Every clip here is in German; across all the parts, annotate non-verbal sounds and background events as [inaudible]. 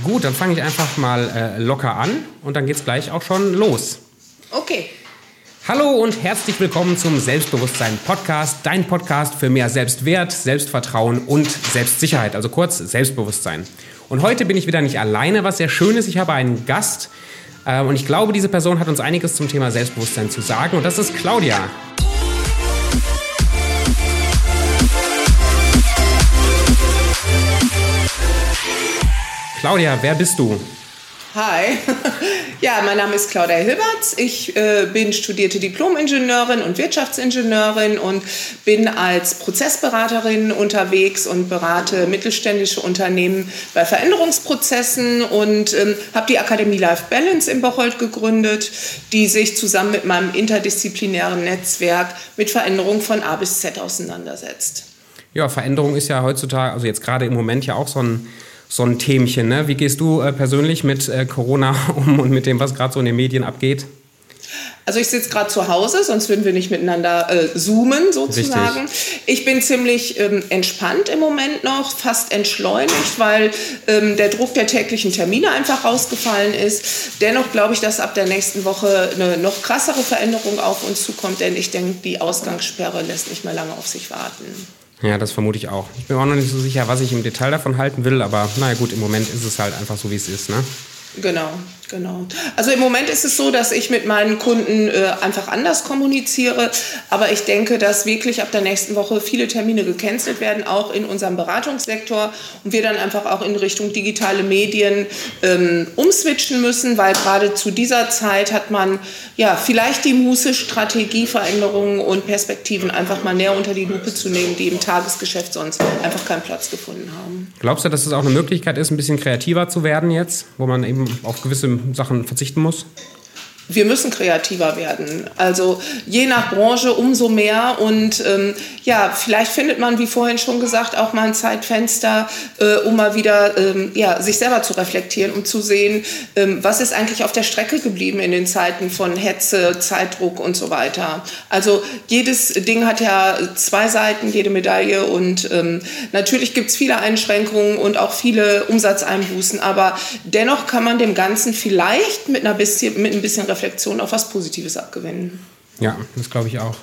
Gut, dann fange ich einfach mal äh, locker an und dann geht's gleich auch schon los. Okay. Hallo und herzlich willkommen zum Selbstbewusstsein Podcast, dein Podcast für mehr Selbstwert, Selbstvertrauen und Selbstsicherheit, also kurz Selbstbewusstsein. Und heute bin ich wieder nicht alleine, was sehr schön ist. Ich habe einen Gast äh, und ich glaube, diese Person hat uns einiges zum Thema Selbstbewusstsein zu sagen und das ist Claudia. Claudia, wer bist du? Hi, [laughs] ja, mein Name ist Claudia Hilberts. Ich äh, bin studierte Diplom-Ingenieurin und Wirtschaftsingenieurin und bin als Prozessberaterin unterwegs und berate mittelständische Unternehmen bei Veränderungsprozessen und ähm, habe die Akademie Life Balance in Bocholt gegründet, die sich zusammen mit meinem interdisziplinären Netzwerk mit Veränderung von A bis Z auseinandersetzt. Ja, Veränderung ist ja heutzutage, also jetzt gerade im Moment ja auch so ein so ein Themchen. Ne? Wie gehst du äh, persönlich mit äh, Corona [laughs] um und mit dem, was gerade so in den Medien abgeht? Also ich sitze gerade zu Hause, sonst würden wir nicht miteinander äh, zoomen sozusagen. Richtig. Ich bin ziemlich ähm, entspannt im Moment noch, fast entschleunigt, weil ähm, der Druck der täglichen Termine einfach rausgefallen ist. Dennoch glaube ich, dass ab der nächsten Woche eine noch krassere Veränderung auf uns zukommt, denn ich denke, die Ausgangssperre lässt nicht mehr lange auf sich warten. Ja, das vermute ich auch. Ich bin auch noch nicht so sicher, was ich im Detail davon halten will, aber naja gut, im Moment ist es halt einfach so, wie es ist. Ne? Genau, genau. Also im Moment ist es so, dass ich mit meinen Kunden äh, einfach anders kommuniziere, aber ich denke, dass wirklich ab der nächsten Woche viele Termine gecancelt werden, auch in unserem Beratungssektor und wir dann einfach auch in Richtung digitale Medien ähm, umswitchen müssen, weil gerade zu dieser Zeit hat man ja vielleicht die Muße, Strategieveränderungen und Perspektiven einfach mal näher unter die Lupe zu nehmen, die im Tagesgeschäft sonst einfach keinen Platz gefunden haben. Glaubst du, dass es auch eine Möglichkeit ist, ein bisschen kreativer zu werden jetzt, wo man eben auf gewisse Sachen verzichten muss? Wir müssen kreativer werden. Also je nach Branche umso mehr. Und ähm, ja, vielleicht findet man, wie vorhin schon gesagt, auch mal ein Zeitfenster, äh, um mal wieder ähm, ja, sich selber zu reflektieren, um zu sehen, ähm, was ist eigentlich auf der Strecke geblieben in den Zeiten von Hetze, Zeitdruck und so weiter. Also jedes Ding hat ja zwei Seiten, jede Medaille. Und ähm, natürlich gibt es viele Einschränkungen und auch viele Umsatzeinbußen. Aber dennoch kann man dem Ganzen vielleicht mit, einer bisschen, mit ein bisschen Reflexion auch was Positives abgewinnen. Ja, das glaube ich auch.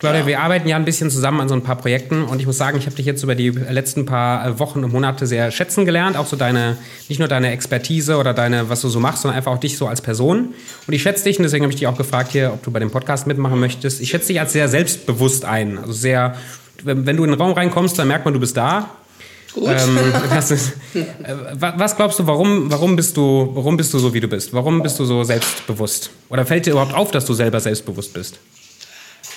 Claudia, ja. wir arbeiten ja ein bisschen zusammen an so ein paar Projekten und ich muss sagen, ich habe dich jetzt über die letzten paar äh, Wochen und Monate sehr schätzen gelernt. Auch so deine, nicht nur deine Expertise oder deine, was du so machst, sondern einfach auch dich so als Person. Und ich schätze dich und deswegen habe ich dich auch gefragt hier, ob du bei dem Podcast mitmachen möchtest. Ich schätze dich als sehr selbstbewusst ein. Also sehr, wenn, wenn du in den Raum reinkommst, dann merkt man, du bist da. Gut. Ähm, [laughs] ist, äh, was glaubst du, warum, warum, bist du, warum bist du so, wie du bist? Warum bist du so selbstbewusst? Oder fällt dir überhaupt auf, dass du selber selbstbewusst bist?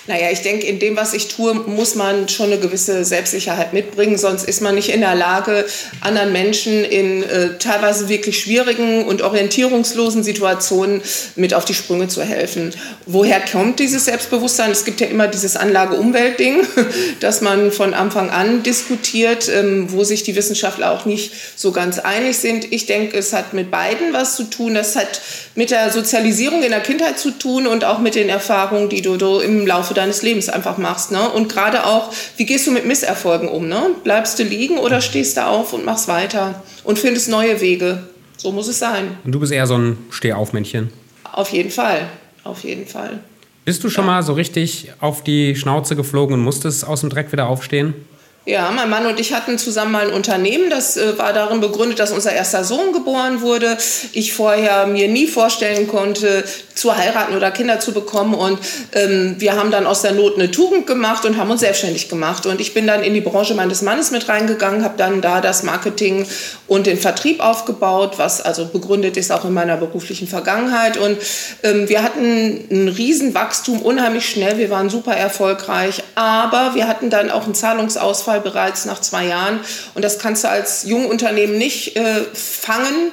Naja, ich denke, in dem, was ich tue, muss man schon eine gewisse Selbstsicherheit mitbringen, sonst ist man nicht in der Lage, anderen Menschen in äh, teilweise wirklich schwierigen und orientierungslosen Situationen mit auf die Sprünge zu helfen. Woher kommt dieses Selbstbewusstsein? Es gibt ja immer dieses Anlage-Umwelt-Ding, [laughs] das man von Anfang an diskutiert, ähm, wo sich die Wissenschaftler auch nicht so ganz einig sind. Ich denke, es hat mit beiden was zu tun. Das hat mit der Sozialisierung in der Kindheit zu tun und auch mit den Erfahrungen, die du, du im Laufe Laufe deines Lebens einfach machst. Ne? Und gerade auch, wie gehst du mit Misserfolgen um? Ne? Bleibst du liegen oder stehst du auf und machst weiter und findest neue Wege? So muss es sein. Und du bist eher so ein Stehaufmännchen? Auf jeden Fall, auf jeden Fall. Bist du schon ja. mal so richtig auf die Schnauze geflogen und musstest aus dem Dreck wieder aufstehen? Ja, mein Mann und ich hatten zusammen mal ein Unternehmen, das äh, war darin begründet, dass unser erster Sohn geboren wurde. Ich vorher mir nie vorstellen konnte, zu heiraten oder Kinder zu bekommen. Und ähm, wir haben dann aus der Not eine Tugend gemacht und haben uns selbstständig gemacht. Und ich bin dann in die Branche meines Mannes mit reingegangen, habe dann da das Marketing und den Vertrieb aufgebaut, was also begründet ist auch in meiner beruflichen Vergangenheit. Und ähm, wir hatten ein Riesenwachstum, unheimlich schnell. Wir waren super erfolgreich, aber wir hatten dann auch einen Zahlungsausfall Ausfall bereits nach zwei Jahren. Und das kannst du als Jungunternehmen nicht äh, fangen.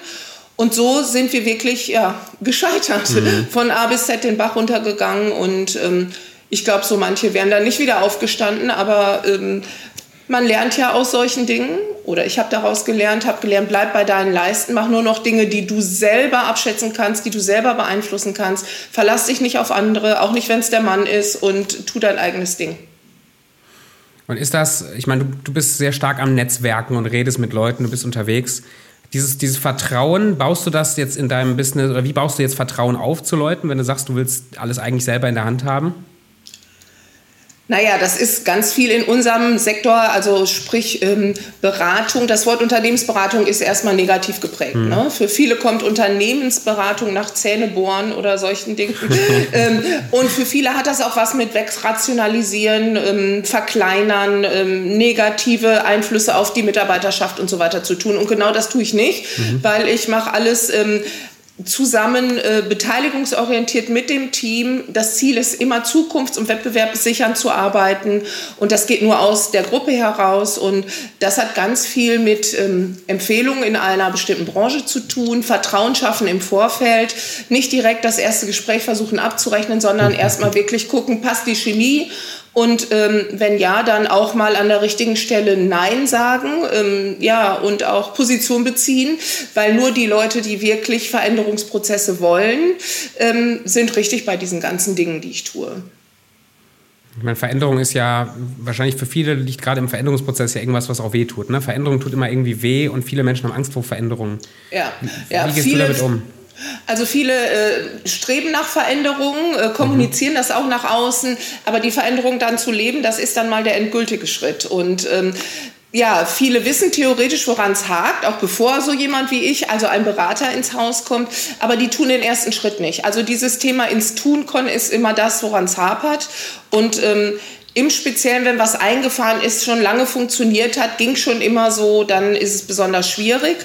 Und so sind wir wirklich ja, gescheitert. Mhm. [laughs] Von A bis Z den Bach runtergegangen. Und ähm, ich glaube, so manche wären dann nicht wieder aufgestanden. Aber ähm, man lernt ja aus solchen Dingen. Oder ich habe daraus gelernt, habe gelernt, bleib bei deinen Leisten, mach nur noch Dinge, die du selber abschätzen kannst, die du selber beeinflussen kannst. Verlass dich nicht auf andere, auch nicht, wenn es der Mann ist. Und tu dein eigenes Ding. Und ist das, ich meine, du, du bist sehr stark am Netzwerken und redest mit Leuten, du bist unterwegs. Dieses, dieses Vertrauen, baust du das jetzt in deinem Business oder wie baust du jetzt Vertrauen auf zu Leuten, wenn du sagst, du willst alles eigentlich selber in der Hand haben? Naja, das ist ganz viel in unserem Sektor, also sprich ähm, Beratung. Das Wort Unternehmensberatung ist erstmal negativ geprägt. Mhm. Ne? Für viele kommt Unternehmensberatung nach Zähnebohren oder solchen Dingen. [laughs] ähm, und für viele hat das auch was mit Wegrationalisieren, ähm, Verkleinern, ähm, negative Einflüsse auf die Mitarbeiterschaft und so weiter zu tun. Und genau das tue ich nicht, mhm. weil ich mache alles ähm, zusammen äh, beteiligungsorientiert mit dem Team. Das Ziel ist immer zukunfts- und wettbewerbssichern zu arbeiten. Und das geht nur aus der Gruppe heraus. Und das hat ganz viel mit ähm, Empfehlungen in einer bestimmten Branche zu tun, Vertrauen schaffen im Vorfeld, nicht direkt das erste Gespräch versuchen abzurechnen, sondern [laughs] erstmal wirklich gucken, passt die Chemie und ähm, wenn ja, dann auch mal an der richtigen Stelle Nein sagen, ähm, ja, und auch Position beziehen, weil nur die Leute, die wirklich Veränderungsprozesse wollen, ähm, sind richtig bei diesen ganzen Dingen, die ich tue. Ich meine, Veränderung ist ja wahrscheinlich für viele liegt gerade im Veränderungsprozess ja irgendwas, was auch weh tut. Ne? Veränderung tut immer irgendwie weh und viele Menschen haben Angst vor Veränderungen. Ja, wie, ja, wie gehst viele, du damit um? Also viele äh, streben nach Veränderungen, äh, kommunizieren mhm. das auch nach außen, aber die Veränderung dann zu leben, das ist dann mal der endgültige Schritt. Und ähm, ja, viele wissen theoretisch, woran es hakt, auch bevor so jemand wie ich, also ein Berater ins Haus kommt, aber die tun den ersten Schritt nicht. Also dieses Thema ins Tun kommen ist immer das, woran es hapert. Und ähm, im Speziellen, wenn was eingefahren ist, schon lange funktioniert hat, ging schon immer so, dann ist es besonders schwierig.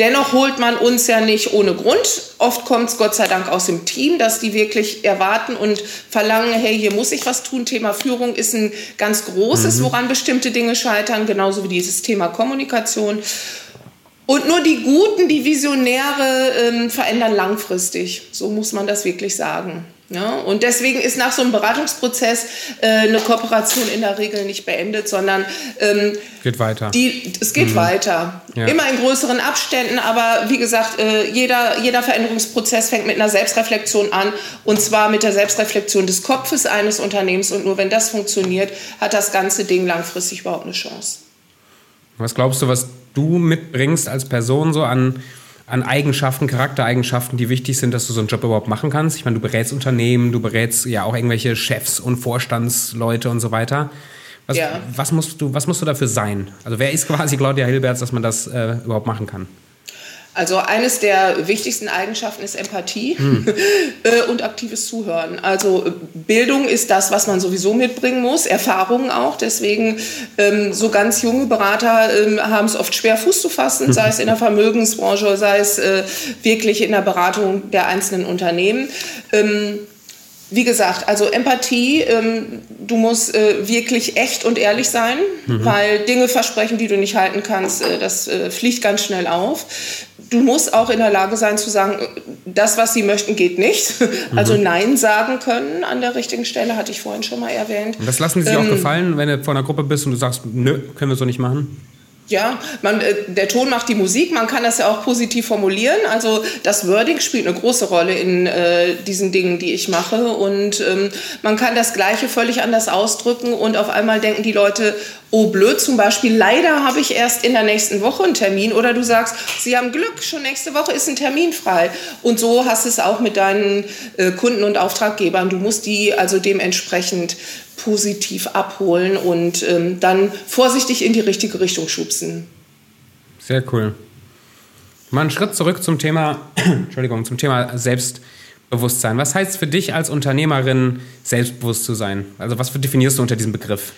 Dennoch holt man uns ja nicht ohne Grund. Oft kommt es Gott sei Dank aus dem Team, dass die wirklich erwarten und verlangen, hey, hier muss ich was tun. Thema Führung ist ein ganz großes, mhm. woran bestimmte Dinge scheitern, genauso wie dieses Thema Kommunikation. Und nur die Guten, die Visionäre ähm, verändern langfristig. So muss man das wirklich sagen. Ja, und deswegen ist nach so einem Beratungsprozess äh, eine Kooperation in der Regel nicht beendet, sondern ähm, geht weiter. Die, es geht mhm. weiter. Ja. Immer in größeren Abständen, aber wie gesagt, äh, jeder, jeder Veränderungsprozess fängt mit einer Selbstreflexion an und zwar mit der Selbstreflexion des Kopfes eines Unternehmens und nur wenn das funktioniert, hat das ganze Ding langfristig überhaupt eine Chance. Was glaubst du, was du mitbringst als Person so an an Eigenschaften, Charaktereigenschaften, die wichtig sind, dass du so einen Job überhaupt machen kannst? Ich meine, du berätst Unternehmen, du berätst ja auch irgendwelche Chefs und Vorstandsleute und so weiter. Was, ja. was, musst, du, was musst du dafür sein? Also wer ist quasi Claudia Hilberts, dass man das äh, überhaupt machen kann? Also eines der wichtigsten Eigenschaften ist Empathie hm. [laughs] Äh, und aktives Zuhören. Also Bildung ist das, was man sowieso mitbringen muss, Erfahrungen auch. Deswegen ähm, so ganz junge Berater ähm, haben es oft schwer Fuß zu fassen, hm. sei es in der Vermögensbranche, sei es äh, wirklich in der Beratung der einzelnen Unternehmen. Ähm, wie gesagt, also Empathie, ähm, du musst äh, wirklich echt und ehrlich sein, mhm. weil Dinge versprechen, die du nicht halten kannst, äh, das äh, fliegt ganz schnell auf. Du musst auch in der Lage sein zu sagen, äh, das, was sie möchten, geht nicht. [laughs] Mhm. Also Nein sagen können an der richtigen Stelle, hatte ich vorhin schon mal erwähnt. Und das lassen sie sich ähm, auch gefallen, wenn du vor einer Gruppe bist und du sagst, nö, können wir so nicht machen? Ja, man, äh, der Ton macht die Musik, man kann das ja auch positiv formulieren. Also das Wording spielt eine große Rolle in äh, diesen Dingen, die ich mache. Und ähm, man kann das Gleiche völlig anders ausdrücken und auf einmal denken die Leute, oh blöd, zum Beispiel, leider habe ich erst in der nächsten Woche einen Termin. Oder du sagst, Sie haben Glück, schon nächste Woche ist ein Termin frei. Und so hast du es auch mit deinen äh, Kunden und Auftraggebern. Du musst die also dementsprechend positiv abholen und ähm, dann vorsichtig in die richtige Richtung schubsen. Sehr cool. Mal einen Schritt zurück zum Thema, [clears throat] Entschuldigung, zum Thema Selbstbewusstsein. Was heißt für dich als Unternehmerin selbstbewusst zu sein? Also was definierst du unter diesem Begriff?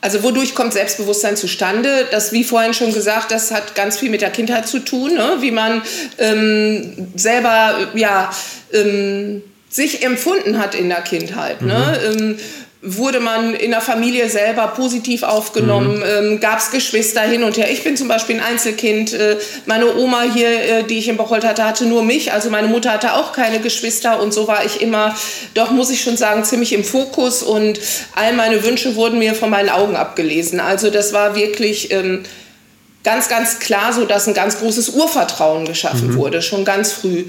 Also wodurch kommt Selbstbewusstsein zustande? Das, wie vorhin schon gesagt, das hat ganz viel mit der Kindheit zu tun, ne? wie man ähm, selber ja, ähm, sich empfunden hat in der Kindheit. Ne? Mhm. Ähm, wurde man in der Familie selber positiv aufgenommen, mhm. ähm, gab es Geschwister hin und her. Ich bin zum Beispiel ein Einzelkind. Äh, meine Oma hier, äh, die ich in Bocholt hatte, hatte nur mich. Also meine Mutter hatte auch keine Geschwister und so war ich immer, doch muss ich schon sagen, ziemlich im Fokus und all meine Wünsche wurden mir von meinen Augen abgelesen. Also das war wirklich... Ähm, ganz, ganz klar so, dass ein ganz großes Urvertrauen geschaffen mhm. wurde, schon ganz früh.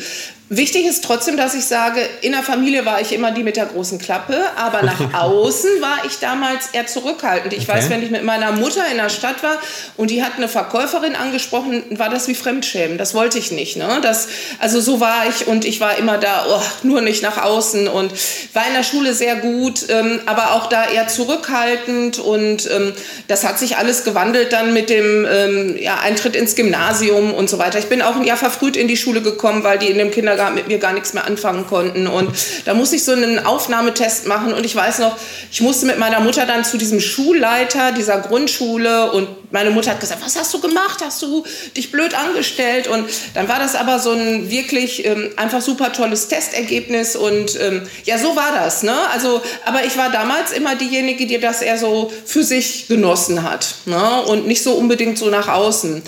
Wichtig ist trotzdem, dass ich sage, in der Familie war ich immer die mit der großen Klappe, aber nach [laughs] außen war ich damals eher zurückhaltend. Ich okay. weiß, wenn ich mit meiner Mutter in der Stadt war und die hat eine Verkäuferin angesprochen, war das wie Fremdschämen. Das wollte ich nicht. Ne? Das, also so war ich und ich war immer da, oh, nur nicht nach außen und war in der Schule sehr gut, ähm, aber auch da eher zurückhaltend und ähm, das hat sich alles gewandelt dann mit dem ähm, ja, Eintritt ins Gymnasium und so weiter. Ich bin auch ein Jahr verfrüht in die Schule gekommen, weil die in dem Kindergarten gar, mit mir gar nichts mehr anfangen konnten. Und da musste ich so einen Aufnahmetest machen. Und ich weiß noch, ich musste mit meiner Mutter dann zu diesem Schulleiter dieser Grundschule und meine Mutter hat gesagt, was hast du gemacht? Hast du dich blöd angestellt? Und dann war das aber so ein wirklich ähm, einfach super tolles Testergebnis und ähm, ja, so war das. Ne? Also, aber ich war damals immer diejenige, die das eher so für sich genossen hat ne? und nicht so unbedingt so nach außen.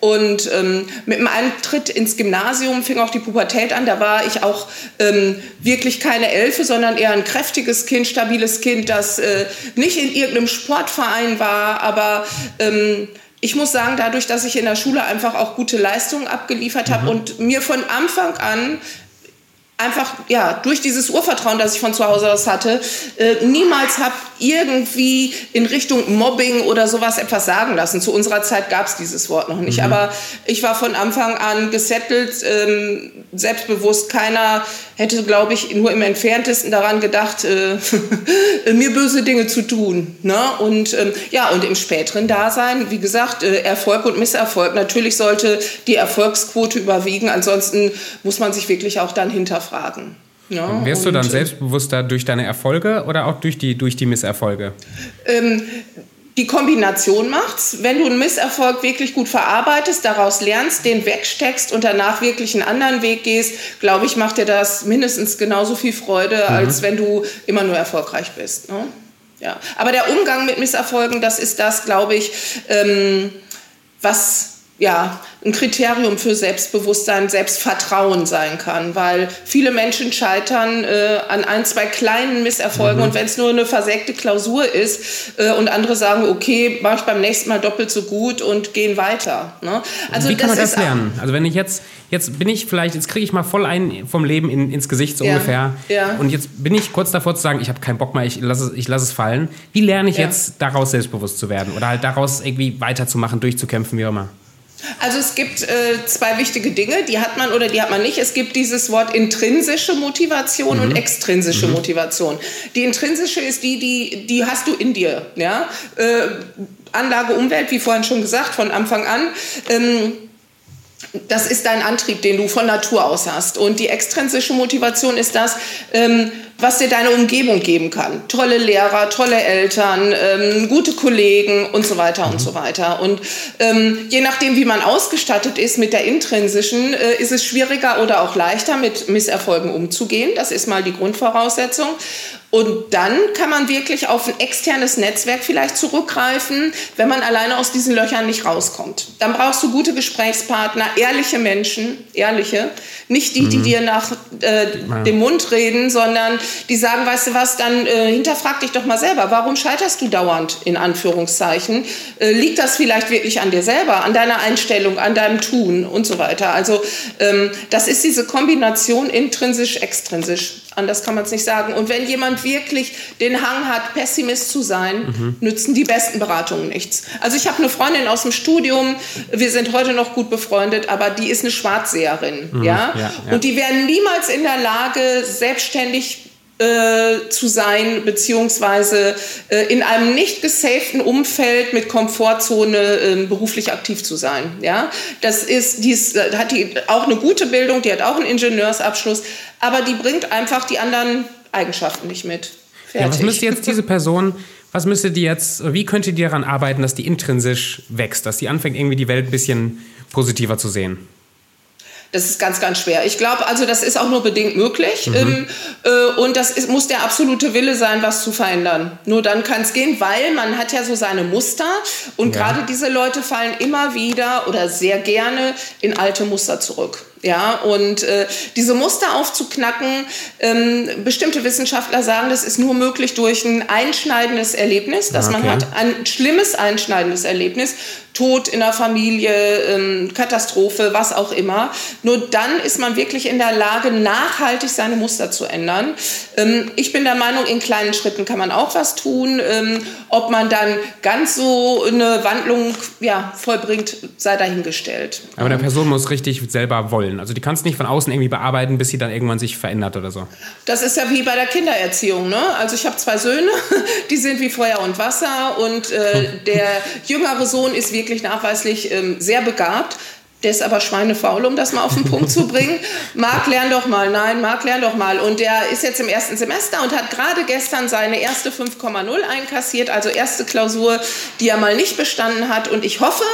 Und ähm, mit dem Eintritt ins Gymnasium fing auch die Pubertät an. Da war ich auch ähm, wirklich keine Elfe, sondern eher ein kräftiges Kind, stabiles Kind, das äh, nicht in irgendeinem Sportverein war, aber ähm, ich muss sagen, dadurch, dass ich in der Schule einfach auch gute Leistungen abgeliefert habe mhm. und mir von Anfang an einfach ja durch dieses Urvertrauen, das ich von zu Hause aus hatte, äh, niemals habe irgendwie in Richtung Mobbing oder sowas etwas sagen lassen. Zu unserer Zeit gab es dieses Wort noch nicht, mhm. aber ich war von Anfang an gesettelt, ähm, selbstbewusst. Keiner hätte, glaube ich, nur im entferntesten daran gedacht, äh, [laughs] mir böse Dinge zu tun. Ne? Und ähm, ja, und im späteren Dasein, wie gesagt, äh, Erfolg und Misserfolg. Natürlich sollte die Erfolgsquote überwiegen, ansonsten muss man sich wirklich auch dann hinterfragen. Ja, Wirst du dann äh, selbstbewusster durch deine Erfolge oder auch durch die, durch die Misserfolge? Ähm, die Kombination macht's. Wenn du einen Misserfolg wirklich gut verarbeitest, daraus lernst, den wegsteckst und danach wirklich einen anderen Weg gehst, glaube ich, macht dir das mindestens genauso viel Freude, mhm. als wenn du immer nur erfolgreich bist. Ne? Ja. Aber der Umgang mit Misserfolgen, das ist das, glaube ich, ähm, was ja, ein Kriterium für Selbstbewusstsein, Selbstvertrauen sein kann, weil viele Menschen scheitern äh, an ein, zwei kleinen Misserfolgen mhm. und wenn es nur eine versägte Klausur ist äh, und andere sagen, okay, mache ich beim nächsten Mal doppelt so gut und gehen weiter. Ne? Also Wie kann man das lernen? Also wenn ich jetzt, jetzt bin ich vielleicht, jetzt kriege ich mal voll ein vom Leben in, ins Gesicht so ja. ungefähr ja. und jetzt bin ich kurz davor zu sagen, ich habe keinen Bock mehr, ich lasse es, ich lass es fallen. Wie lerne ich ja. jetzt daraus selbstbewusst zu werden oder halt daraus irgendwie weiterzumachen, durchzukämpfen, wie auch immer? Also es gibt äh, zwei wichtige Dinge, die hat man oder die hat man nicht. Es gibt dieses Wort intrinsische Motivation mhm. und extrinsische mhm. Motivation. Die intrinsische ist die, die, die hast du in dir. Ja? Äh, Anlage Umwelt, wie vorhin schon gesagt, von Anfang an. Ähm, das ist dein Antrieb, den du von Natur aus hast. Und die extrinsische Motivation ist das, ähm, was dir deine Umgebung geben kann. Tolle Lehrer, tolle Eltern, ähm, gute Kollegen und so weiter mhm. und so weiter. Und ähm, je nachdem, wie man ausgestattet ist mit der intrinsischen, äh, ist es schwieriger oder auch leichter, mit Misserfolgen umzugehen. Das ist mal die Grundvoraussetzung. Und dann kann man wirklich auf ein externes Netzwerk vielleicht zurückgreifen, wenn man alleine aus diesen Löchern nicht rauskommt. Dann brauchst du gute Gesprächspartner, ehrliche Menschen, ehrliche, nicht die, die mhm. dir nach äh, dem Mund reden, sondern die sagen, weißt du was, dann äh, hinterfrag dich doch mal selber, warum scheiterst du dauernd in Anführungszeichen? Äh, liegt das vielleicht wirklich an dir selber, an deiner Einstellung, an deinem Tun und so weiter? Also ähm, das ist diese Kombination intrinsisch-extrinsisch. Anders kann man es nicht sagen. Und wenn jemand wirklich den Hang hat, Pessimist zu sein, mhm. nützen die besten Beratungen nichts. Also ich habe eine Freundin aus dem Studium, wir sind heute noch gut befreundet, aber die ist eine Schwarzseherin. Mhm. Ja? Ja, ja? Und die wären niemals in der Lage, selbstständig äh, zu sein, beziehungsweise äh, in einem nicht gesaften Umfeld mit Komfortzone äh, beruflich aktiv zu sein. Ja? Das ist, die ist, äh, hat die auch eine gute Bildung, die hat auch einen Ingenieursabschluss, aber die bringt einfach die anderen Eigenschaften nicht mit. Ja, was müsste jetzt diese Person, was müsste die jetzt, wie könnte die daran arbeiten, dass die intrinsisch wächst, dass die anfängt, irgendwie die Welt ein bisschen positiver zu sehen? Das ist ganz, ganz schwer. Ich glaube, also das ist auch nur bedingt möglich. Mhm. Ähm, äh, und das ist, muss der absolute Wille sein, was zu verändern. Nur dann kann es gehen, weil man hat ja so seine Muster. Und ja. gerade diese Leute fallen immer wieder oder sehr gerne in alte Muster zurück. Ja, und äh, diese Muster aufzuknacken, ähm, bestimmte Wissenschaftler sagen, das ist nur möglich durch ein einschneidendes Erlebnis, dass okay. man hat, ein schlimmes einschneidendes Erlebnis, Tod in der Familie, ähm, Katastrophe, was auch immer. Nur dann ist man wirklich in der Lage, nachhaltig seine Muster zu ändern. Ähm, ich bin der Meinung, in kleinen Schritten kann man auch was tun. Ähm, ob man dann ganz so eine Wandlung ja, vollbringt, sei dahingestellt. Aber der Person muss richtig selber wollen. Also die kannst nicht von außen irgendwie bearbeiten, bis sie dann irgendwann sich verändert oder so. Das ist ja wie bei der Kindererziehung. Ne? Also ich habe zwei Söhne, [laughs] die sind wie Feuer und Wasser und äh, [laughs] der jüngere Sohn ist wirklich wirklich nachweislich ähm, sehr begabt. Der ist aber schweinefaul, um das mal auf den Punkt zu bringen. [laughs] Marc, lern doch mal. Nein, Marc, lern doch mal. Und der ist jetzt im ersten Semester und hat gerade gestern seine erste 5,0 einkassiert, also erste Klausur, die er mal nicht bestanden hat. Und ich hoffe,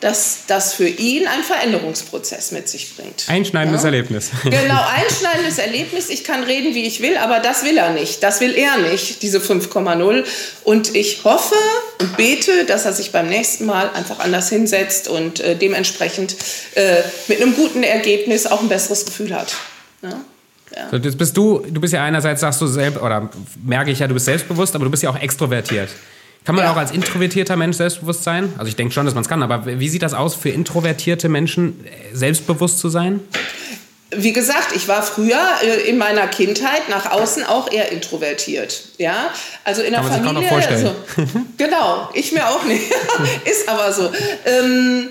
dass das für ihn einen Veränderungsprozess mit sich bringt. Einschneidendes ja? Erlebnis. [laughs] Genau, einschneidendes Erlebnis. Ich kann reden, wie ich will, aber das will er nicht. Das will er nicht, diese 5,0. Und ich hoffe und bete, dass er sich beim nächsten Mal einfach anders hinsetzt und äh, dementsprechend äh, mit einem guten Ergebnis auch ein besseres Gefühl hat. Ja? Ja. So, jetzt bist du, du bist ja einerseits, sagst du selbst, oder merke ich ja, du bist selbstbewusst, aber du bist ja auch extrovertiert. Kann man ja. auch als introvertierter Mensch selbstbewusst sein? Also ich denke schon, dass man es kann, aber wie sieht das aus für introvertierte Menschen, selbstbewusst zu sein? Wie gesagt, ich war früher äh, in meiner Kindheit nach außen auch eher introvertiert. Ja, also in der Kann man Familie. Sich also, [laughs] genau, ich mir auch nicht. [laughs] ist aber so. Ähm,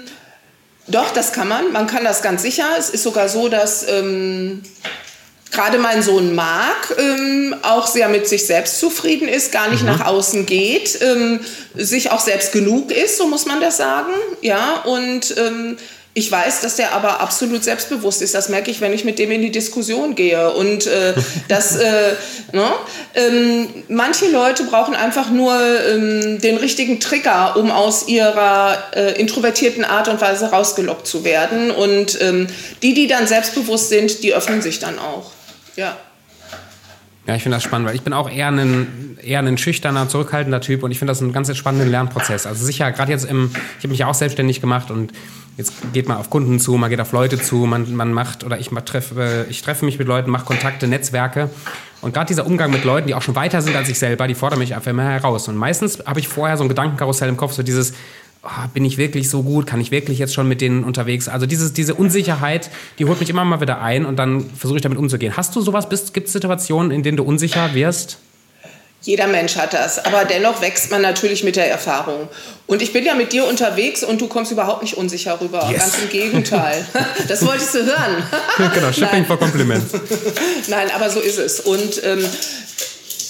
doch, das kann man. Man kann das ganz sicher. Es ist sogar so, dass ähm, gerade mein Sohn Marc ähm, auch sehr mit sich selbst zufrieden ist, gar nicht mhm. nach außen geht, ähm, sich auch selbst genug ist, so muss man das sagen. Ja, und ähm, ich weiß, dass der aber absolut selbstbewusst ist. Das merke ich, wenn ich mit dem in die Diskussion gehe. Und äh, [laughs] das, äh, ne? ähm, manche Leute brauchen einfach nur ähm, den richtigen Trigger, um aus ihrer äh, introvertierten Art und Weise rausgelockt zu werden. Und ähm, die, die dann selbstbewusst sind, die öffnen sich dann auch. Ja. Ja, ich finde das spannend, weil ich bin auch eher ein, eher ein schüchterner, zurückhaltender Typ und ich finde das einen ganz spannenden Lernprozess. Also sicher, gerade jetzt im, ich habe mich ja auch selbstständig gemacht und jetzt geht man auf Kunden zu, man geht auf Leute zu, man, man macht, oder ich treffe, ich treffe mich mit Leuten, mache Kontakte, Netzwerke. Und gerade dieser Umgang mit Leuten, die auch schon weiter sind als ich selber, die fordern mich einfach immer heraus. Und meistens habe ich vorher so ein Gedankenkarussell im Kopf, so dieses, oh, bin ich wirklich so gut? Kann ich wirklich jetzt schon mit denen unterwegs? Also dieses, diese Unsicherheit, die holt mich immer mal wieder ein und dann versuche ich damit umzugehen. Hast du sowas? Gibt es Situationen, in denen du unsicher wirst? Jeder Mensch hat das, aber dennoch wächst man natürlich mit der Erfahrung. Und ich bin ja mit dir unterwegs und du kommst überhaupt nicht unsicher rüber. Yes. Ganz im Gegenteil. [laughs] Das wolltest du hören. [laughs] genau, Shipping for Compliments. [laughs] Nein, aber so ist es. Und ähm,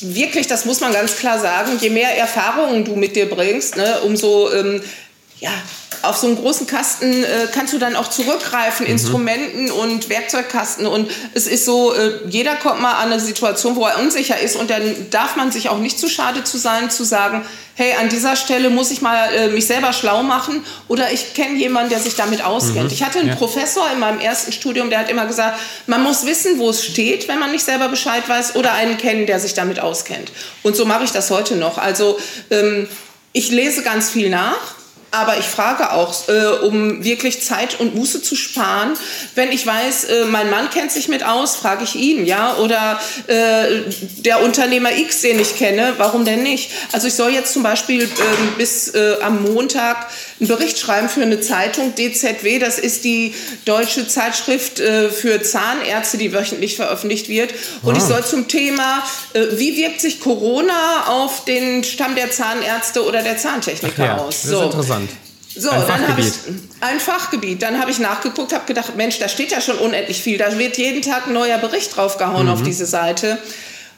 wirklich, das muss man ganz klar sagen, je mehr Erfahrungen du mit dir bringst, ne, umso ähm, ja, auf so einen großen Kasten äh, kannst du dann auch zurückgreifen, mhm. Instrumenten und Werkzeugkasten. Und es ist so, äh, jeder kommt mal an eine Situation, wo er unsicher ist. Und dann darf man sich auch nicht zu schade zu sein, zu sagen, hey, an dieser Stelle muss ich mal äh, mich selber schlau machen. Oder ich kenne jemanden, der sich damit auskennt. Mhm. Ich hatte einen ja. Professor in meinem ersten Studium, der hat immer gesagt, man muss wissen, wo es steht, wenn man nicht selber Bescheid weiß. Oder einen kennen, der sich damit auskennt. Und so mache ich das heute noch. Also ähm, ich lese ganz viel nach aber ich frage auch, äh, um wirklich Zeit und Muße zu sparen. Wenn ich weiß, äh, mein Mann kennt sich mit aus, frage ich ihn, ja. Oder äh, der Unternehmer X, den ich kenne, warum denn nicht? Also ich soll jetzt zum Beispiel ähm, bis äh, am Montag einen Bericht schreiben für eine Zeitung, DZW, das ist die deutsche Zeitschrift äh, für Zahnärzte, die wöchentlich veröffentlicht wird. Und ah. ich soll zum Thema, äh, wie wirkt sich Corona auf den Stamm der Zahnärzte oder der Zahntechniker ja, aus? Das ist interessant. So, ein dann habe ich ein Fachgebiet. Dann habe ich nachgeguckt, habe gedacht, Mensch, da steht ja schon unendlich viel. Da wird jeden Tag ein neuer Bericht draufgehauen mhm. auf diese Seite.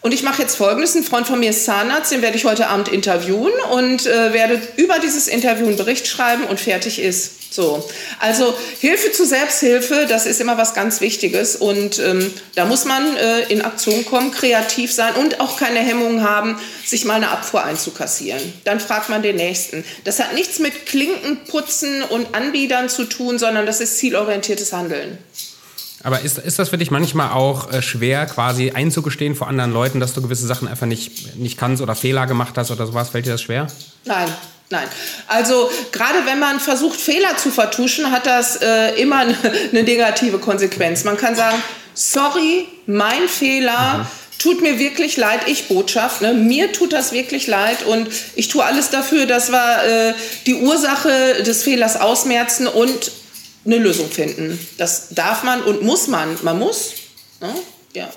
Und ich mache jetzt Folgendes. Ein Freund von mir ist Zahnarzt, den werde ich heute Abend interviewen und äh, werde über dieses Interview einen Bericht schreiben und fertig ist. So, also Hilfe zur Selbsthilfe, das ist immer was ganz Wichtiges und ähm, da muss man äh, in Aktion kommen, kreativ sein und auch keine Hemmungen haben, sich mal eine Abfuhr einzukassieren. Dann fragt man den Nächsten. Das hat nichts mit Klinkenputzen und Anbietern zu tun, sondern das ist zielorientiertes Handeln. Aber ist, ist das für dich manchmal auch äh, schwer, quasi einzugestehen vor anderen Leuten, dass du gewisse Sachen einfach nicht, nicht kannst oder Fehler gemacht hast oder sowas? Fällt dir das schwer? Nein, Nein. Also gerade wenn man versucht, Fehler zu vertuschen, hat das äh, immer eine, [laughs] eine negative Konsequenz. Man kann sagen, sorry, mein Fehler. Mhm. Tut mir wirklich leid, ich Botschaft. Ne? Mir tut das wirklich leid und ich tue alles dafür, dass wir äh, die Ursache des Fehlers ausmerzen und eine Lösung finden. Das darf man und muss man. Man muss. Ne? Ja.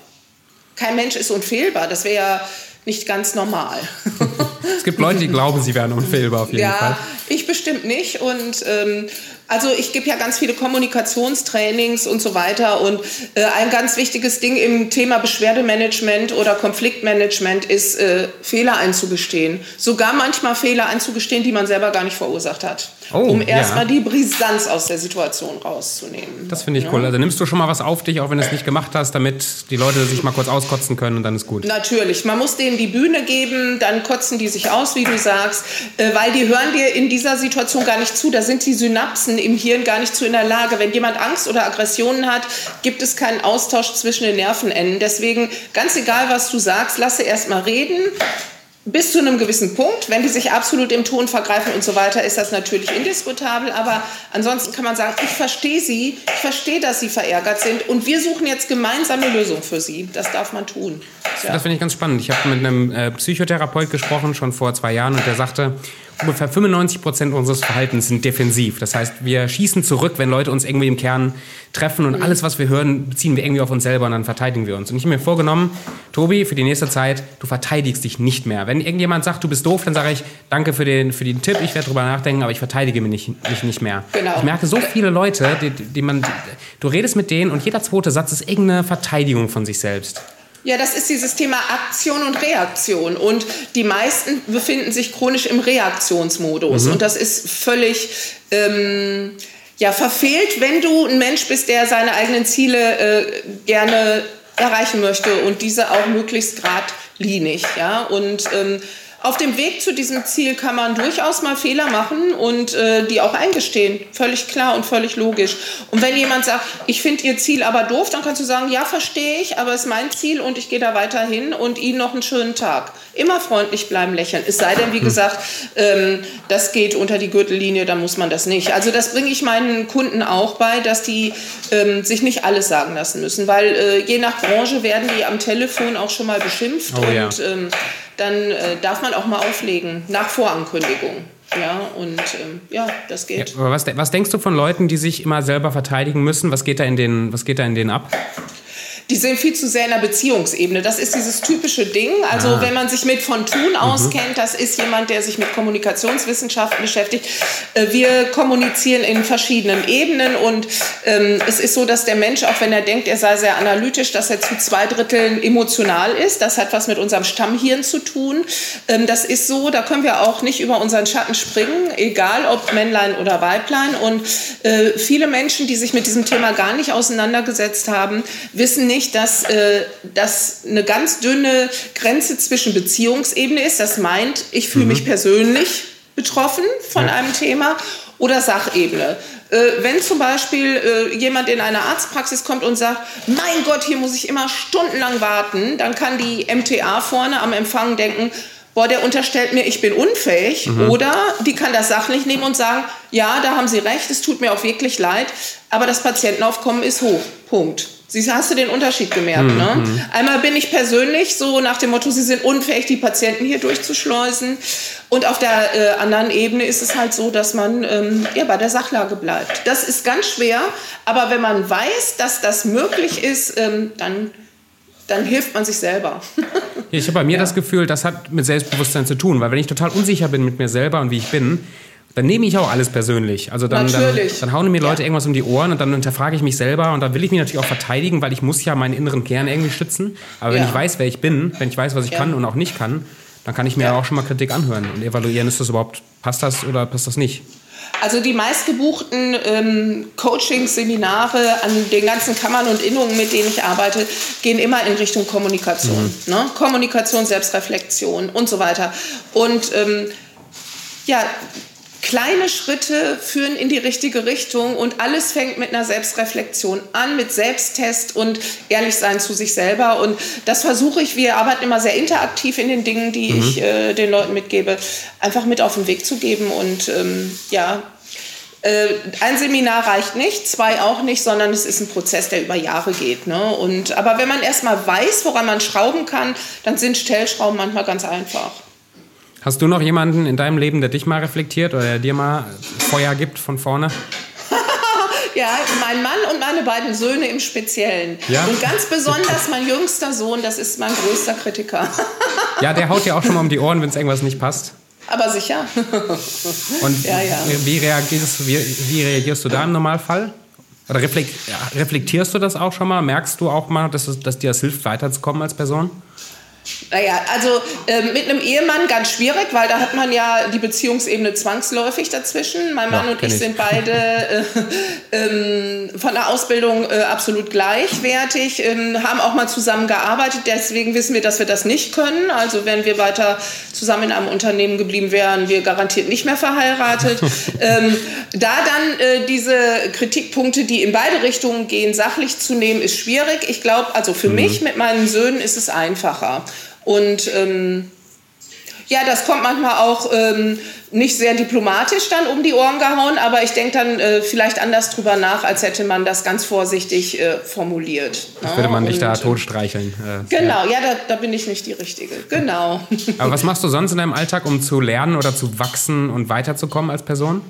Kein Mensch ist unfehlbar. Das wäre ja nicht ganz normal. [laughs] es gibt Leute, die glauben, sie wären unfehlbar auf jeden ja, Fall. Ja, ich bestimmt nicht. Und ähm, also ich gebe ja ganz viele Kommunikationstrainings und so weiter. Und äh, ein ganz wichtiges Ding im Thema Beschwerdemanagement oder Konfliktmanagement ist, äh, Fehler einzugestehen. Sogar manchmal Fehler einzugestehen, die man selber gar nicht verursacht hat. Oh, um erstmal ja. die Brisanz aus der Situation rauszunehmen. Das finde ich ja. cool. Also nimmst du schon mal was auf dich, auch wenn du es nicht gemacht hast, damit die Leute sich mal kurz auskotzen können und dann ist gut. Natürlich. Man muss denen die Bühne geben, dann kotzen die sich aus, wie du sagst, äh, weil die hören dir in dieser Situation gar nicht zu. Da sind die Synapsen im Hirn gar nicht zu in der Lage. Wenn jemand Angst oder Aggressionen hat, gibt es keinen Austausch zwischen den Nervenenden. Deswegen, ganz egal, was du sagst, lasse erst mal reden bis zu einem gewissen Punkt. Wenn die sich absolut im Ton vergreifen und so weiter, ist das natürlich indiskutabel. Aber ansonsten kann man sagen, ich verstehe sie, ich verstehe, dass sie verärgert sind und wir suchen jetzt gemeinsame Lösung für sie. Das darf man tun. Ja. Das finde ich ganz spannend. Ich habe mit einem äh, Psychotherapeut gesprochen, schon vor zwei Jahren, und der sagte, ungefähr 95 Prozent unseres Verhaltens sind defensiv. Das heißt, wir schießen zurück, wenn Leute uns irgendwie im Kern treffen und mhm. alles, was wir hören, beziehen wir irgendwie auf uns selber und dann verteidigen wir uns. Und ich habe mir vorgenommen, Tobi, für die nächste Zeit, du verteidigst dich nicht mehr. Wenn irgendjemand sagt, du bist doof, dann sage ich, danke für den, für den Tipp, ich werde drüber nachdenken, aber ich verteidige mich nicht, mich nicht mehr. Genau. Ich merke so viele Leute, die, die man, du redest mit denen und jeder zweite Satz ist irgendeine Verteidigung von sich selbst. Ja, das ist dieses Thema Aktion und Reaktion. Und die meisten befinden sich chronisch im Reaktionsmodus. Mhm. Und das ist völlig ähm, ja, verfehlt, wenn du ein Mensch bist, der seine eigenen Ziele äh, gerne erreichen möchte und diese auch möglichst geradlinig. Ja? Und ähm, auf dem Weg zu diesem Ziel kann man durchaus mal Fehler machen und äh, die auch eingestehen. Völlig klar und völlig logisch. Und wenn jemand sagt, ich finde Ihr Ziel aber doof, dann kannst du sagen, ja, verstehe ich, aber es ist mein Ziel und ich gehe da weiter hin und Ihnen noch einen schönen Tag. Immer freundlich bleiben, lächeln. Es sei denn, wie hm. gesagt, ähm, das geht unter die Gürtellinie, dann muss man das nicht. Also das bringe ich meinen Kunden auch bei, dass die ähm, sich nicht alles sagen lassen müssen, weil äh, je nach Branche werden die am Telefon auch schon mal beschimpft oh, und ja. ähm, dann äh, darf man auch mal auflegen nach Vorankündigung. Ja, und ähm, ja, das geht. Ja, was, was denkst du von Leuten, die sich immer selber verteidigen müssen? Was geht da in den, was geht da in denen ab? Die sind viel zu sehr in der Beziehungsebene. Das ist dieses typische Ding. Also ah. wenn man sich mit von Thun mhm. auskennt, das ist jemand, der sich mit Kommunikationswissenschaften beschäftigt. Äh, wir kommunizieren in verschiedenen Ebenen und ähm, es ist so, dass der Mensch, auch wenn er denkt, er sei sehr analytisch, dass er zu zwei Dritteln emotional ist. Das hat was mit unserem Stammhirn zu tun. Ähm, das ist so, da können wir auch nicht über unseren Schatten springen, egal ob Männlein oder Weiblein. Und äh, viele Menschen, die sich mit diesem Thema gar nicht auseinandergesetzt haben, wissen nicht, nicht, dass äh, das eine ganz dünne Grenze zwischen Beziehungsebene ist. Das meint, ich fühle mhm. mich persönlich betroffen von ja. einem Thema oder Sachebene. Äh, wenn zum Beispiel äh, jemand in eine Arztpraxis kommt und sagt, mein Gott, hier muss ich immer stundenlang warten, dann kann die MTA vorne am Empfang denken, boah, der unterstellt mir, ich bin unfähig. Mhm. Oder die kann das sachlich nehmen und sagen, ja, da haben Sie recht, es tut mir auch wirklich leid, aber das Patientenaufkommen ist hoch. Punkt. Sie hast du den Unterschied gemerkt, mhm. ne? Mhm. Einmal bin ich persönlich so nach dem Motto, sie sind unfähig, die Patienten hier durchzuschleusen. Und auf der äh, anderen Ebene ist es halt so, dass man ähm, ja, bei der Sachlage bleibt. Das ist ganz schwer, aber wenn man weiß, dass das möglich ist, ähm, dann dann hilft man sich selber. ich habe bei mir [laughs] ja. das Gefühl, das hat mit Selbstbewusstsein zu tun, weil wenn ich total unsicher bin mit mir selber und wie ich bin, dann nehme ich auch alles persönlich. Also dann, dann, dann, hauen mir Leute ja. irgendwas um die Ohren und dann hinterfrage ich mich selber und dann will ich mich natürlich auch verteidigen, weil ich muss ja meinen inneren Kern irgendwie schützen. Aber wenn ja. ich weiß, wer ich bin, wenn ich weiß, was ich ja. kann und auch nicht kann, dann kann ich mir auch schon mal Kritik anhören und evaluieren, ist das überhaupt, passt das oder passt das nicht? Also die meistgebuchten ähm, Coachings, Seminare an den ganzen Kammern und Innungen, mit denen ich arbeite, gehen immer in Richtung Kommunikation. Mhm. Ne? Kommunikation, Selbstreflexion und so weiter. Und ähm, ja, kleine Schritte führen in die richtige Richtung und alles fängt mit einer Selbstreflexion an, mit Selbsttest und ehrlich sein zu sich selber. Und das versuche ich, wir arbeiten immer sehr interaktiv in den Dingen, die mhm. ich äh, den Leuten mitgebe, einfach mit auf den Weg zu geben und ähm, ja, äh, ein Seminar reicht nicht, zwei auch nicht, sondern es ist ein Prozess, der über Jahre geht. Ne? Und, aber wenn man erstmal weiß, woran man schrauben kann, dann sind Stellschrauben manchmal ganz einfach. Hast du noch jemanden in deinem Leben, der dich mal reflektiert oder der dir mal Feuer gibt von vorne? [laughs] ja, mein Mann und meine beiden Söhne im Speziellen. Ja? Und ganz besonders mein jüngster Sohn, das ist mein größter Kritiker. [laughs] ja, der haut dir auch schon mal um die Ohren, wenn es irgendwas nicht passt. Aber sicher. [laughs] Und ja, ja. Wie, reagierst, wie, wie reagierst du da im Normalfall? Oder reflektierst du das auch schon mal? Merkst du auch mal, dass, es, dass dir das hilft, weiterzukommen als Person? Naja, also äh, mit einem Ehemann ganz schwierig, weil da hat man ja die Beziehungsebene zwangsläufig dazwischen. Mein Mann ja, und ich, ich, sind beide äh, [laughs] ähm, von der Ausbildung äh, absolut gleichwertig, ähm, haben auch mal zusammen gearbeitet. Deswegen wissen wir, dass wir das nicht können. Also wenn wir weiter zusammen in einem Unternehmen geblieben wären, wir garantiert nicht mehr verheiratet. [laughs] ähm, da dann äh, diese Kritikpunkte, die in beide Richtungen gehen, sachlich zu nehmen, ist schwierig. Ich glaube, also für mhm. mich mit meinen Söhnen ist es einfacher. Und ähm, ja, das kommt manchmal auch ähm, nicht sehr diplomatisch dann um die Ohren gehauen, aber ich denke dann äh, vielleicht anders drüber nach, als hätte man das ganz vorsichtig äh, formuliert. Das ne? würde man dich da totstreicheln. Äh, genau, ja, ja da, da, bin ich nicht die Richtige. Genau. aber was machst du sonst in deinem Alltag, um zu lernen oder zu wachsen und weiterzukommen als Person?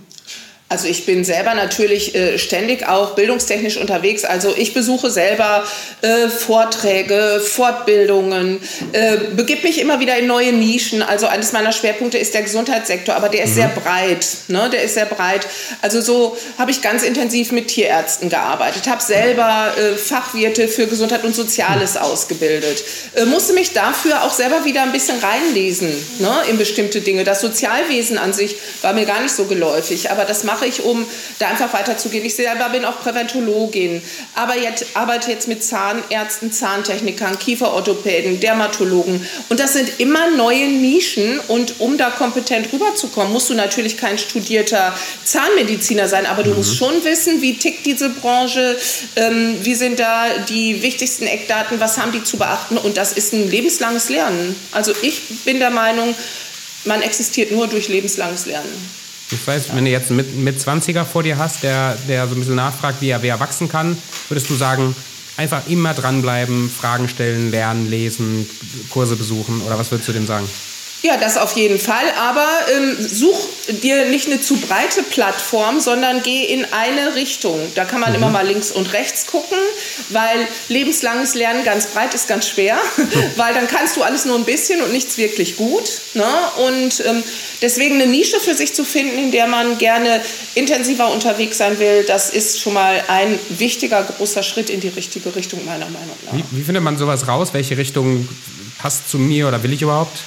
Also ich bin selber natürlich äh, ständig auch bildungstechnisch unterwegs. Also ich besuche selber äh, Vorträge, Fortbildungen, äh, begib mich immer wieder in neue Nischen. Also eines meiner Schwerpunkte ist der Gesundheitssektor, aber der ist mhm. sehr breit. Ne? Der ist sehr breit. Also so habe ich ganz intensiv mit Tierärzten gearbeitet, habe selber äh, Fachwirte für Gesundheit und Soziales mhm. ausgebildet, äh, musste mich dafür auch selber wieder ein bisschen reinlesen ne? in bestimmte Dinge. Das Sozialwesen an sich war mir gar nicht so geläufig, aber das mache mache ich, um da einfach weiterzugehen. Ich selber bin auch Präventologin, aber jetzt, arbeite jetzt mit Zahnärzten, Zahntechnikern, Kieferorthopäden, Dermatologen. Und das sind immer neue Nischen. Und um da kompetent rüberzukommen, musst du natürlich kein studierter Zahnmediziner sein, aber du mhm. musst schon wissen, wie tickt diese Branche, ähm, wie sind da die wichtigsten Eckdaten, was haben die zu beachten. Und das ist ein lebenslanges Lernen. Also ich bin der Meinung, man existiert nur durch lebenslanges Lernen. Ich weiß, wenn du jetzt einen mit, mit 20er vor dir hast, der, der so ein bisschen nachfragt, wie er, wie er wachsen kann, würdest du sagen, einfach immer dranbleiben, Fragen stellen, lernen, lesen, Kurse besuchen oder was würdest du dem sagen? Ja, das auf jeden Fall. Aber ähm, such dir nicht eine zu breite Plattform, sondern geh in eine Richtung. Da kann man mhm. immer mal links und rechts gucken, weil lebenslanges Lernen ganz breit ist ganz schwer, [laughs] [laughs] weil dann kannst du alles nur ein bisschen und nichts wirklich gut. Ne? Und ähm, deswegen eine Nische für sich zu finden, in der man gerne intensiver unterwegs sein will, das ist schon mal ein wichtiger, großer Schritt in die richtige Richtung, meiner Meinung nach. Wie, wie findet man sowas raus? Welche Richtung passt zu mir oder will ich überhaupt?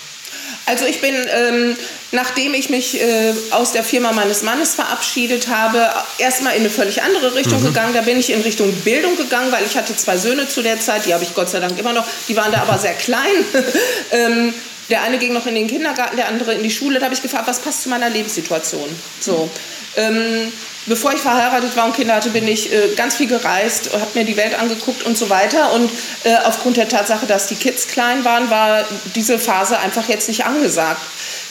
Also ich bin, ähm, nachdem ich mich äh, aus der Firma meines Mannes verabschiedet habe, erstmal in eine völlig andere Richtung mhm. gegangen. Da bin ich in Richtung Bildung gegangen, weil ich hatte zwei Söhne zu der Zeit, die habe ich Gott sei Dank immer noch, die waren da aber sehr klein. [laughs] ähm, der eine ging noch in den Kindergarten, der andere in die Schule. Da habe ich gefragt, was passt zu meiner Lebenssituation? So. Ähm, bevor ich verheiratet war und Kinder hatte, bin ich äh, ganz viel gereist, habe mir die Welt angeguckt und so weiter. Und äh, aufgrund der Tatsache, dass die Kids klein waren, war diese Phase einfach jetzt nicht angesagt.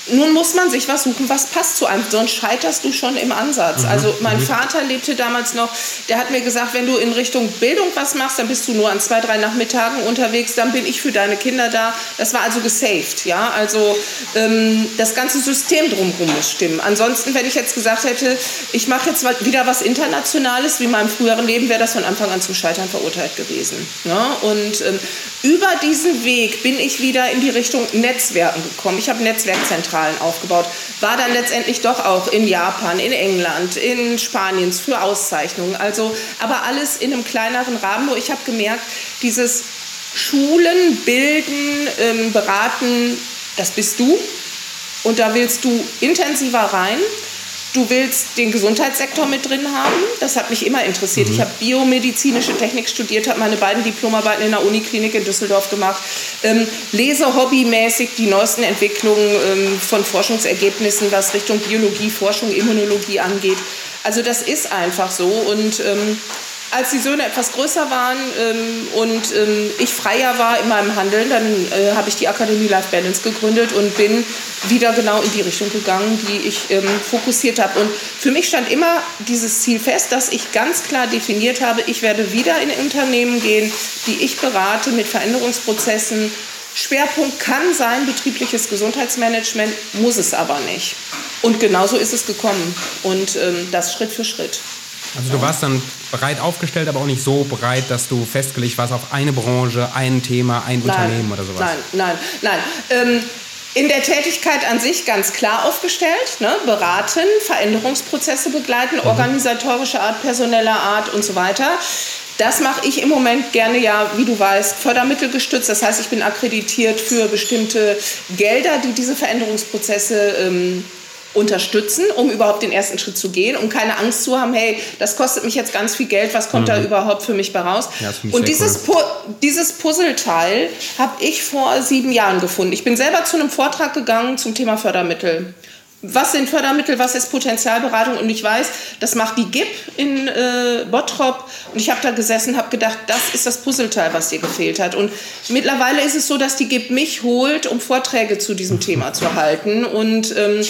Nun muss man sich was suchen, was passt zu einem, sonst scheiterst du schon im Ansatz. Mhm. Also mein mhm. Vater lebte damals noch, der hat mir gesagt, wenn du in Richtung Bildung was machst, dann bist du nur an zwei, drei Nachmittagen unterwegs, dann bin ich für deine Kinder da. Das war also gesaved, ja. Also ähm, das ganze System drumherum muss stimmen. Ansonsten, wenn ich jetzt gesagt hätte, ich mache jetzt wieder was Internationales, wie in meinem früheren Leben, wäre das von Anfang an zum Scheitern verurteilt gewesen. Ne? Und ähm, über diesen Weg bin ich wieder in die Richtung Netzwerken gekommen. Ich habe Netzwerkzentralen Zentralen aufgebaut. War dann letztendlich doch auch in Japan, in England, in Spanien für Auszeichnungen. Also, aber alles in einem kleineren Rahmen. Nur ich habe gemerkt, dieses Schulen, Bilden, ähm, Beraten, das bist du. Und da willst du intensiver rein. Du willst den Gesundheitssektor mit drin haben. Das hat mich immer interessiert. Mhm. Ich habe biomedizinische Technik studiert, habe meine beiden Diplomarbeiten in der Uniklinik in Düsseldorf gemacht. Ähm, lese hobbymäßig die neuesten Entwicklungen ähm, von Forschungsergebnissen, was Richtung Biologie, Forschung, Immunologie angeht. Also das ist einfach so. Und ähm, als die Söhne etwas größer waren ähm, und ähm, ich freier war in meinem Handeln, dann äh, habe ich die Akademie Life Balance gegründet und bin wieder genau in die Richtung gegangen, die ich ähm, fokussiert habe. Und für mich stand immer dieses Ziel fest, dass ich ganz klar definiert habe, ich werde wieder in Unternehmen gehen, die ich berate mit Veränderungsprozessen. Schwerpunkt kann sein betriebliches Gesundheitsmanagement, muss es aber nicht. Und genauso ist es gekommen. Und ähm, das Schritt für Schritt. Also du warst dann breit aufgestellt, aber auch nicht so breit, dass du festgelegt warst auf eine Branche, ein Thema, ein nein, Unternehmen oder sowas. Nein, nein, nein. Ähm, in der Tätigkeit an sich ganz klar aufgestellt, ne? beraten, Veränderungsprozesse begleiten, mhm. organisatorische Art, personeller Art und so weiter. Das mache ich im Moment gerne ja, wie du weißt, fördermittelgestützt. Das heißt, ich bin akkreditiert für bestimmte Gelder, die diese Veränderungsprozesse ähm, unterstützen, um überhaupt den ersten Schritt zu gehen, um keine Angst zu haben, hey, das kostet mich jetzt ganz viel Geld, was kommt mhm. da überhaupt für mich bei raus? Ja, und dieses, cool. Pu dieses Puzzleteil habe ich vor sieben Jahren gefunden. Ich bin selber zu einem Vortrag gegangen zum Thema Fördermittel was sind Fördermittel, was ist Potenzialberatung und ich weiß, das macht die GIP in äh, Bottrop und ich habe da gesessen, habe gedacht, das ist das Puzzleteil, was dir gefehlt hat und mittlerweile ist es so, dass die GIP mich holt, um Vorträge zu diesem Thema zu halten und ähm,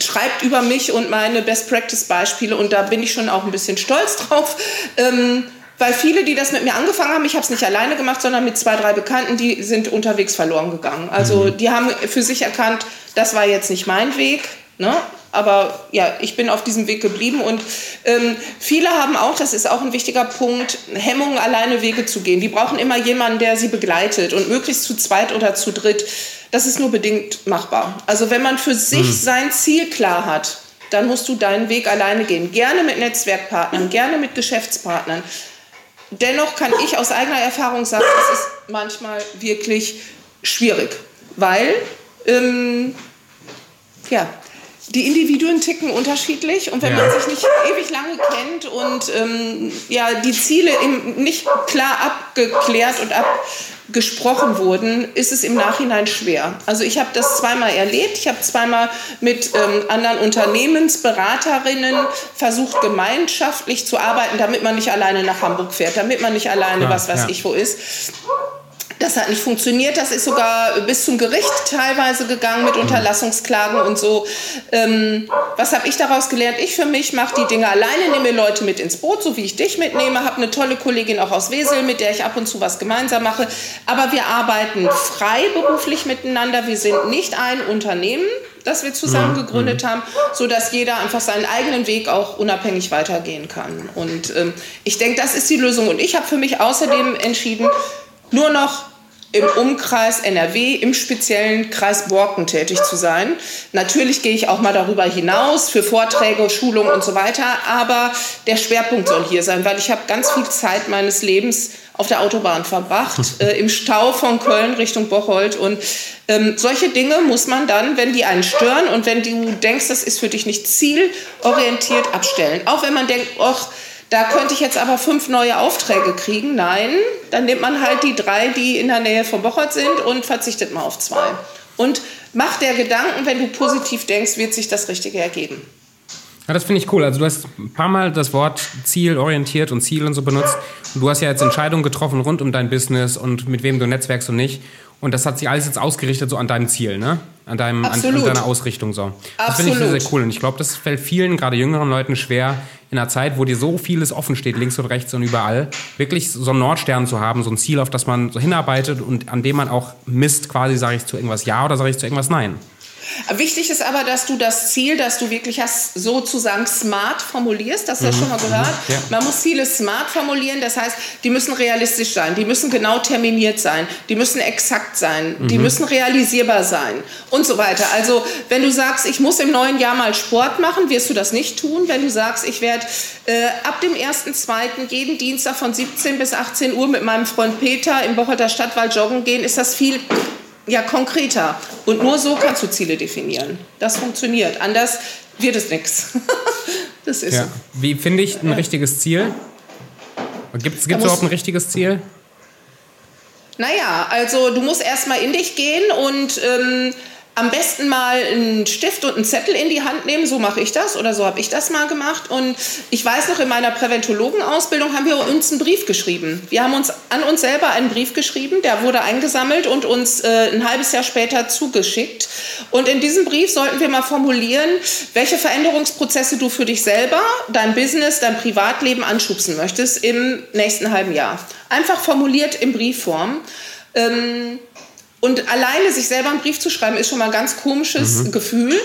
schreibt über mich und meine Best-Practice-Beispiele und da bin ich schon auch ein bisschen stolz drauf. Ähm, weil viele, die das mit mir angefangen haben, ich habe es nicht alleine gemacht, sondern mit zwei, drei Bekannten, die sind unterwegs verloren gegangen. Also mhm. die haben für sich erkannt, das war jetzt nicht mein Weg, Ne? Aber ja, ich bin auf diesem Weg geblieben und ähm, viele haben auch, das ist auch ein wichtiger Punkt, Hemmungen, alleine Wege zu gehen. Die brauchen immer jemanden, der sie begleitet und möglichst zu zweit oder zu dritt. Das ist nur bedingt machbar. Also wenn man für sich mhm. sein Ziel klar hat, dann musst du deinen Weg alleine gehen. Gerne mit Netzwerkpartnern, gerne mit Geschäftspartnern. Dennoch kann ich aus eigener Erfahrung sagen, es ist manchmal wirklich schwierig, weil ähm, ja, die Individuen ticken unterschiedlich und wenn ja. man sich nicht ewig lange kennt und ähm, ja, die Ziele nicht klar abgeklärt und abgesprochen wurden, ist es im Nachhinein schwer. Also ich habe das zweimal erlebt. Ich habe zweimal mit ähm, anderen Unternehmensberaterinnen versucht, gemeinschaftlich zu arbeiten, damit man nicht alleine nach Hamburg fährt, damit man nicht alleine Klar, was weiß ja. ich wo ist. Das hat nicht funktioniert. Das ist sogar bis zum Gericht teilweise gegangen mit Unterlassungsklagen und so. Ähm, was habe ich daraus gelernt? Ich für mich mache die Dinge alleine, nehme Leute mit ins Boot, so wie ich dich mitnehme. Habe eine tolle Kollegin auch aus Wesel, mit der ich ab und zu was gemeinsam mache. Aber wir arbeiten freiberuflich miteinander. Wir sind nicht ein Unternehmen das wir zusammen mhm. gegründet mhm. haben, so dass jeder einfach seinen eigenen Weg auch unabhängig weitergehen kann. Und ähm, ich denke, das ist die Lösung. Und ich habe für mich außerdem entschieden, nur noch im Umkreis NRW, im speziellen Kreis Borken tätig zu sein. Natürlich gehe ich auch mal darüber hinaus für Vorträge, Schulungen und so weiter, aber der Schwerpunkt soll hier sein, weil ich habe ganz viel Zeit meines Lebens auf der Autobahn verbracht, [laughs] äh, im Stau von Köln Richtung Bocholt. Und ähm, solche Dinge muss man dann, wenn die einen stören und wenn du denkst, das ist für dich nicht zielorientiert, abstellen. Auch wenn man denkt, ach, da könnte ich jetzt aber fünf neue Aufträge kriegen. Nein, dann nimmt man halt die drei, die in der Nähe von Bochert sind und verzichtet mal auf zwei. Und mach der Gedanken, wenn du positiv denkst, wird sich das Richtige ergeben. Ja, das finde ich cool. Also du hast ein paar Mal das Wort zielorientiert und Ziel und so benutzt. Und du hast ja jetzt Entscheidungen getroffen rund um dein Business und mit wem du netzwerkst und nicht. Und das hat sich alles jetzt ausgerichtet so an deinem Ziel, ne? An, deinem, an, an deiner Ausrichtung so. Das finde ich sehr, sehr cool. Und ich glaube, das fällt vielen, gerade jüngeren Leuten, schwer, in einer Zeit, wo dir so vieles offen steht, links und rechts und überall, wirklich so einen Nordstern zu haben, so ein Ziel, auf das man so hinarbeitet und an dem man auch misst, quasi, sage ich zu irgendwas Ja oder sage ich zu irgendwas Nein. Wichtig ist aber, dass du das Ziel, das du wirklich hast, sozusagen smart formulierst. Das hast du mhm. ja schon mal gehört. Ja. Man muss Ziele smart formulieren. Das heißt, die müssen realistisch sein. Die müssen genau terminiert sein. Die müssen exakt sein. Mhm. Die müssen realisierbar sein. Und so weiter. Also, wenn du sagst, ich muss im neuen Jahr mal Sport machen, wirst du das nicht tun. Wenn du sagst, ich werde äh, ab dem 1.2. jeden Dienstag von 17 bis 18 Uhr mit meinem Freund Peter im Bochoter Stadtwald joggen gehen, ist das viel ja, konkreter. Und nur so kannst du Ziele definieren. Das funktioniert. Anders wird es nichts. [laughs] Das ist ja. so. Wie finde ich ein richtiges Ziel? Gibt es überhaupt ein richtiges Ziel? Naja, also du musst erstmal in dich gehen und ähm, am besten mal einen Stift und einen Zettel in die Hand nehmen, so mache ich das oder so habe ich das mal gemacht. Und ich weiß noch, in meiner Präventologenausbildung haben wir uns einen Brief geschrieben. Wir haben uns an uns selber einen Brief geschrieben, der wurde eingesammelt und uns äh, ein halbes Jahr später zugeschickt. Und in diesem Brief sollten wir mal formulieren, welche Veränderungsprozesse du für dich selber, dein Business, dein Privatleben anschubsen möchtest im nächsten halben Jahr. Einfach formuliert in Briefform. Ähm, und alleine sich selber einen Brief zu schreiben, ist schon mal ein ganz komisches mhm. Gefühl.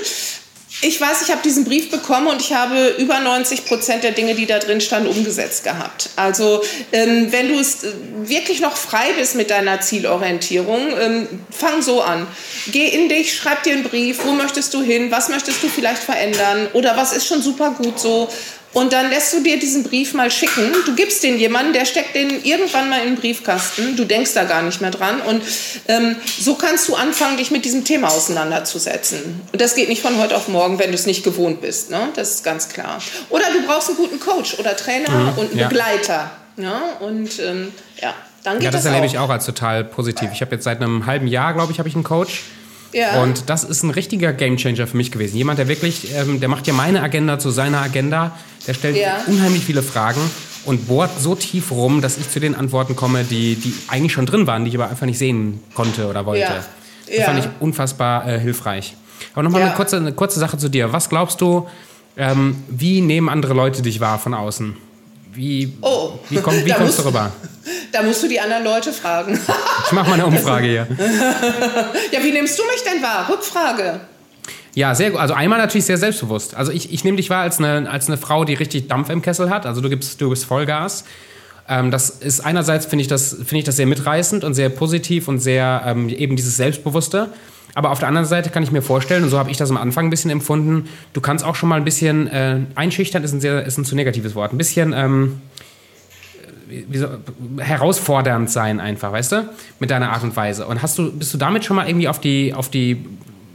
Ich weiß, ich habe diesen Brief bekommen und ich habe über 90 Prozent der Dinge, die da drin standen, umgesetzt gehabt. Also ähm, wenn du es äh, wirklich noch frei bist mit deiner Zielorientierung, ähm, fang so an. Geh in dich, schreib dir einen Brief, wo möchtest du hin, was möchtest du vielleicht verändern oder was ist schon super gut so. Und dann lässt du dir diesen Brief mal schicken. Du gibst den jemanden, der steckt den irgendwann mal in den Briefkasten. Du denkst da gar nicht mehr dran. Und ähm, so kannst du anfangen, dich mit diesem Thema auseinanderzusetzen. Und das geht nicht von heute auf morgen, wenn du es nicht gewohnt bist. Ne? Das ist ganz klar. Oder du brauchst einen guten Coach oder Trainer mhm, und einen ja. Begleiter. Ja? Und ähm, ja, dann geht ja, das, das erlebe auch. ich auch als total positiv. Ich habe jetzt seit einem halben Jahr, glaube ich, habe ich einen Coach. Ja. Und das ist ein richtiger Gamechanger für mich gewesen. Jemand, der wirklich, ähm, der macht ja meine Agenda zu seiner Agenda. Der stellt ja. unheimlich viele Fragen und bohrt so tief rum, dass ich zu den Antworten komme, die, die eigentlich schon drin waren, die ich aber einfach nicht sehen konnte oder wollte. Ja. Das fand ich unfassbar äh, hilfreich. Aber nochmal eine, kurze, eine kurze Sache zu dir. Was glaubst du, ähm, wie nehmen andere Leute dich wahr von außen? Wie, oh. wie, komm, wie kommst du rüber? Da musst du die anderen Leute fragen. [laughs] ich mache mal eine Umfrage hier. [laughs] ja, wie nimmst du mich denn wahr? Rückfrage. Ja, sehr gut. Also einmal natürlich sehr selbstbewusst. Also ich, ich nehme dich wahr als eine, als eine Frau, die richtig Dampf im Kessel hat. Also du gibst, du gibst Vollgas. Ähm, das ist einerseits, finde ich, das, find ich das sehr mitreißend und sehr positiv und sehr ähm, eben dieses Selbstbewusste. Aber auf der anderen Seite kann ich mir vorstellen, und so habe ich das am Anfang ein bisschen empfunden, du kannst auch schon mal ein bisschen äh, einschüchtern, ist ein, sehr, ist ein zu negatives Wort, ein bisschen ähm, wie so, herausfordernd sein einfach, weißt du, mit deiner Art und Weise. Und hast du, bist du damit schon mal irgendwie auf die, auf die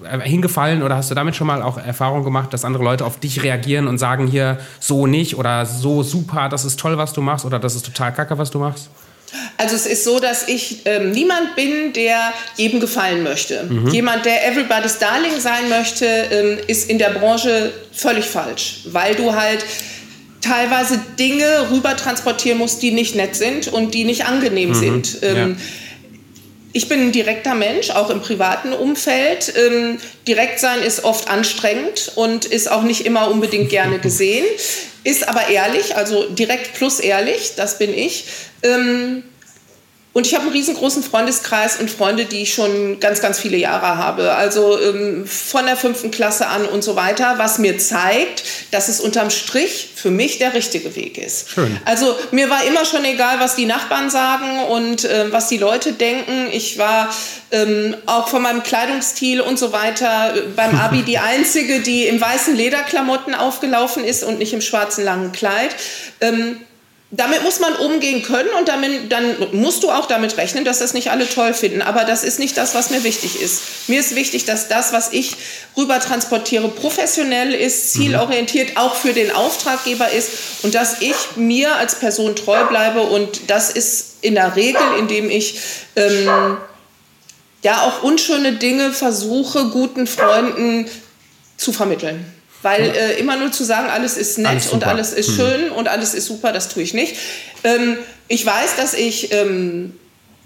äh, hingefallen oder hast du damit schon mal auch Erfahrung gemacht, dass andere Leute auf dich reagieren und sagen hier so nicht oder so super, das ist toll, was du machst oder das ist total kacke, was du machst? Also es ist so, dass ich ähm, niemand bin, der jedem gefallen möchte. Mhm. Jemand, der everybody's Darling sein möchte, ähm, ist in der Branche völlig falsch, weil du halt teilweise Dinge rüber transportieren musst, die nicht nett sind und die nicht angenehm mhm. sind. Ähm, ja. Ich bin ein direkter Mensch, auch im privaten Umfeld. Ähm, direkt sein ist oft anstrengend und ist auch nicht immer unbedingt gerne [laughs] gesehen, ist aber ehrlich, also direkt plus ehrlich, das bin ich. Ähm, und ich habe einen riesengroßen Freundeskreis und Freunde, die ich schon ganz, ganz viele Jahre habe. Also ähm, von der fünften Klasse an und so weiter, was mir zeigt, dass es unterm Strich für mich der richtige Weg ist. Schön. Also mir war immer schon egal, was die Nachbarn sagen und äh, was die Leute denken. Ich war ähm, auch von meinem Kleidungsstil und so weiter äh, beim Abi die [laughs] Einzige, die im weißen Lederklamotten aufgelaufen ist und nicht im schwarzen langen Kleid. Ähm, damit muss man umgehen können und damit, dann musst du auch damit rechnen, dass das nicht alle toll finden. Aber das ist nicht das, was mir wichtig ist. Mir ist wichtig, dass das, was ich rüber transportiere, professionell ist, zielorientiert, auch für den Auftraggeber ist und dass ich mir als Person treu bleibe. Und das ist in der Regel, indem ich ähm, ja auch unschöne Dinge versuche, guten Freunden zu vermitteln. Weil äh, immer nur zu sagen, alles ist nett alles und alles ist mhm. schön und alles ist super, das tue ich nicht. Ähm, ich weiß, dass ich ähm,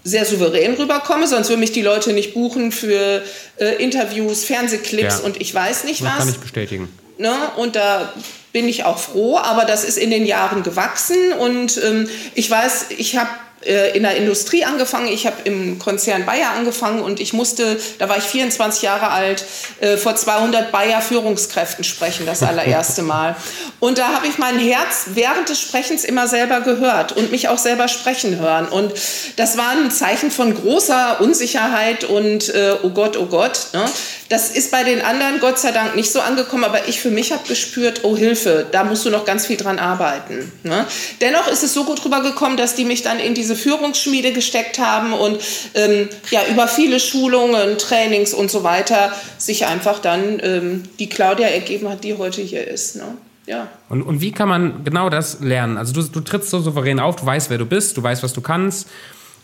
sehr souverän rüberkomme, sonst würden mich die Leute nicht buchen für äh, Interviews, Fernsehclips ja. und ich weiß nicht das was. Kann ich bestätigen. Ne? Und da bin ich auch froh, aber das ist in den Jahren gewachsen und ähm, ich weiß, ich habe in der Industrie angefangen. Ich habe im Konzern Bayer angefangen und ich musste, da war ich 24 Jahre alt, äh, vor 200 Bayer Führungskräften sprechen, das allererste Mal. Und da habe ich mein Herz während des Sprechens immer selber gehört und mich auch selber sprechen hören. Und das war ein Zeichen von großer Unsicherheit und äh, oh Gott, oh Gott. Ne? Das ist bei den anderen Gott sei Dank nicht so angekommen, aber ich für mich habe gespürt, oh Hilfe, da musst du noch ganz viel dran arbeiten. Ne? Dennoch ist es so gut rübergekommen, dass die mich dann in diese Führungsschmiede gesteckt haben und ähm, ja, über viele Schulungen, Trainings und so weiter sich einfach dann ähm, die Claudia ergeben hat, die heute hier ist. Ne? Ja. Und, und wie kann man genau das lernen? Also du, du trittst so souverän auf, du weißt, wer du bist, du weißt, was du kannst.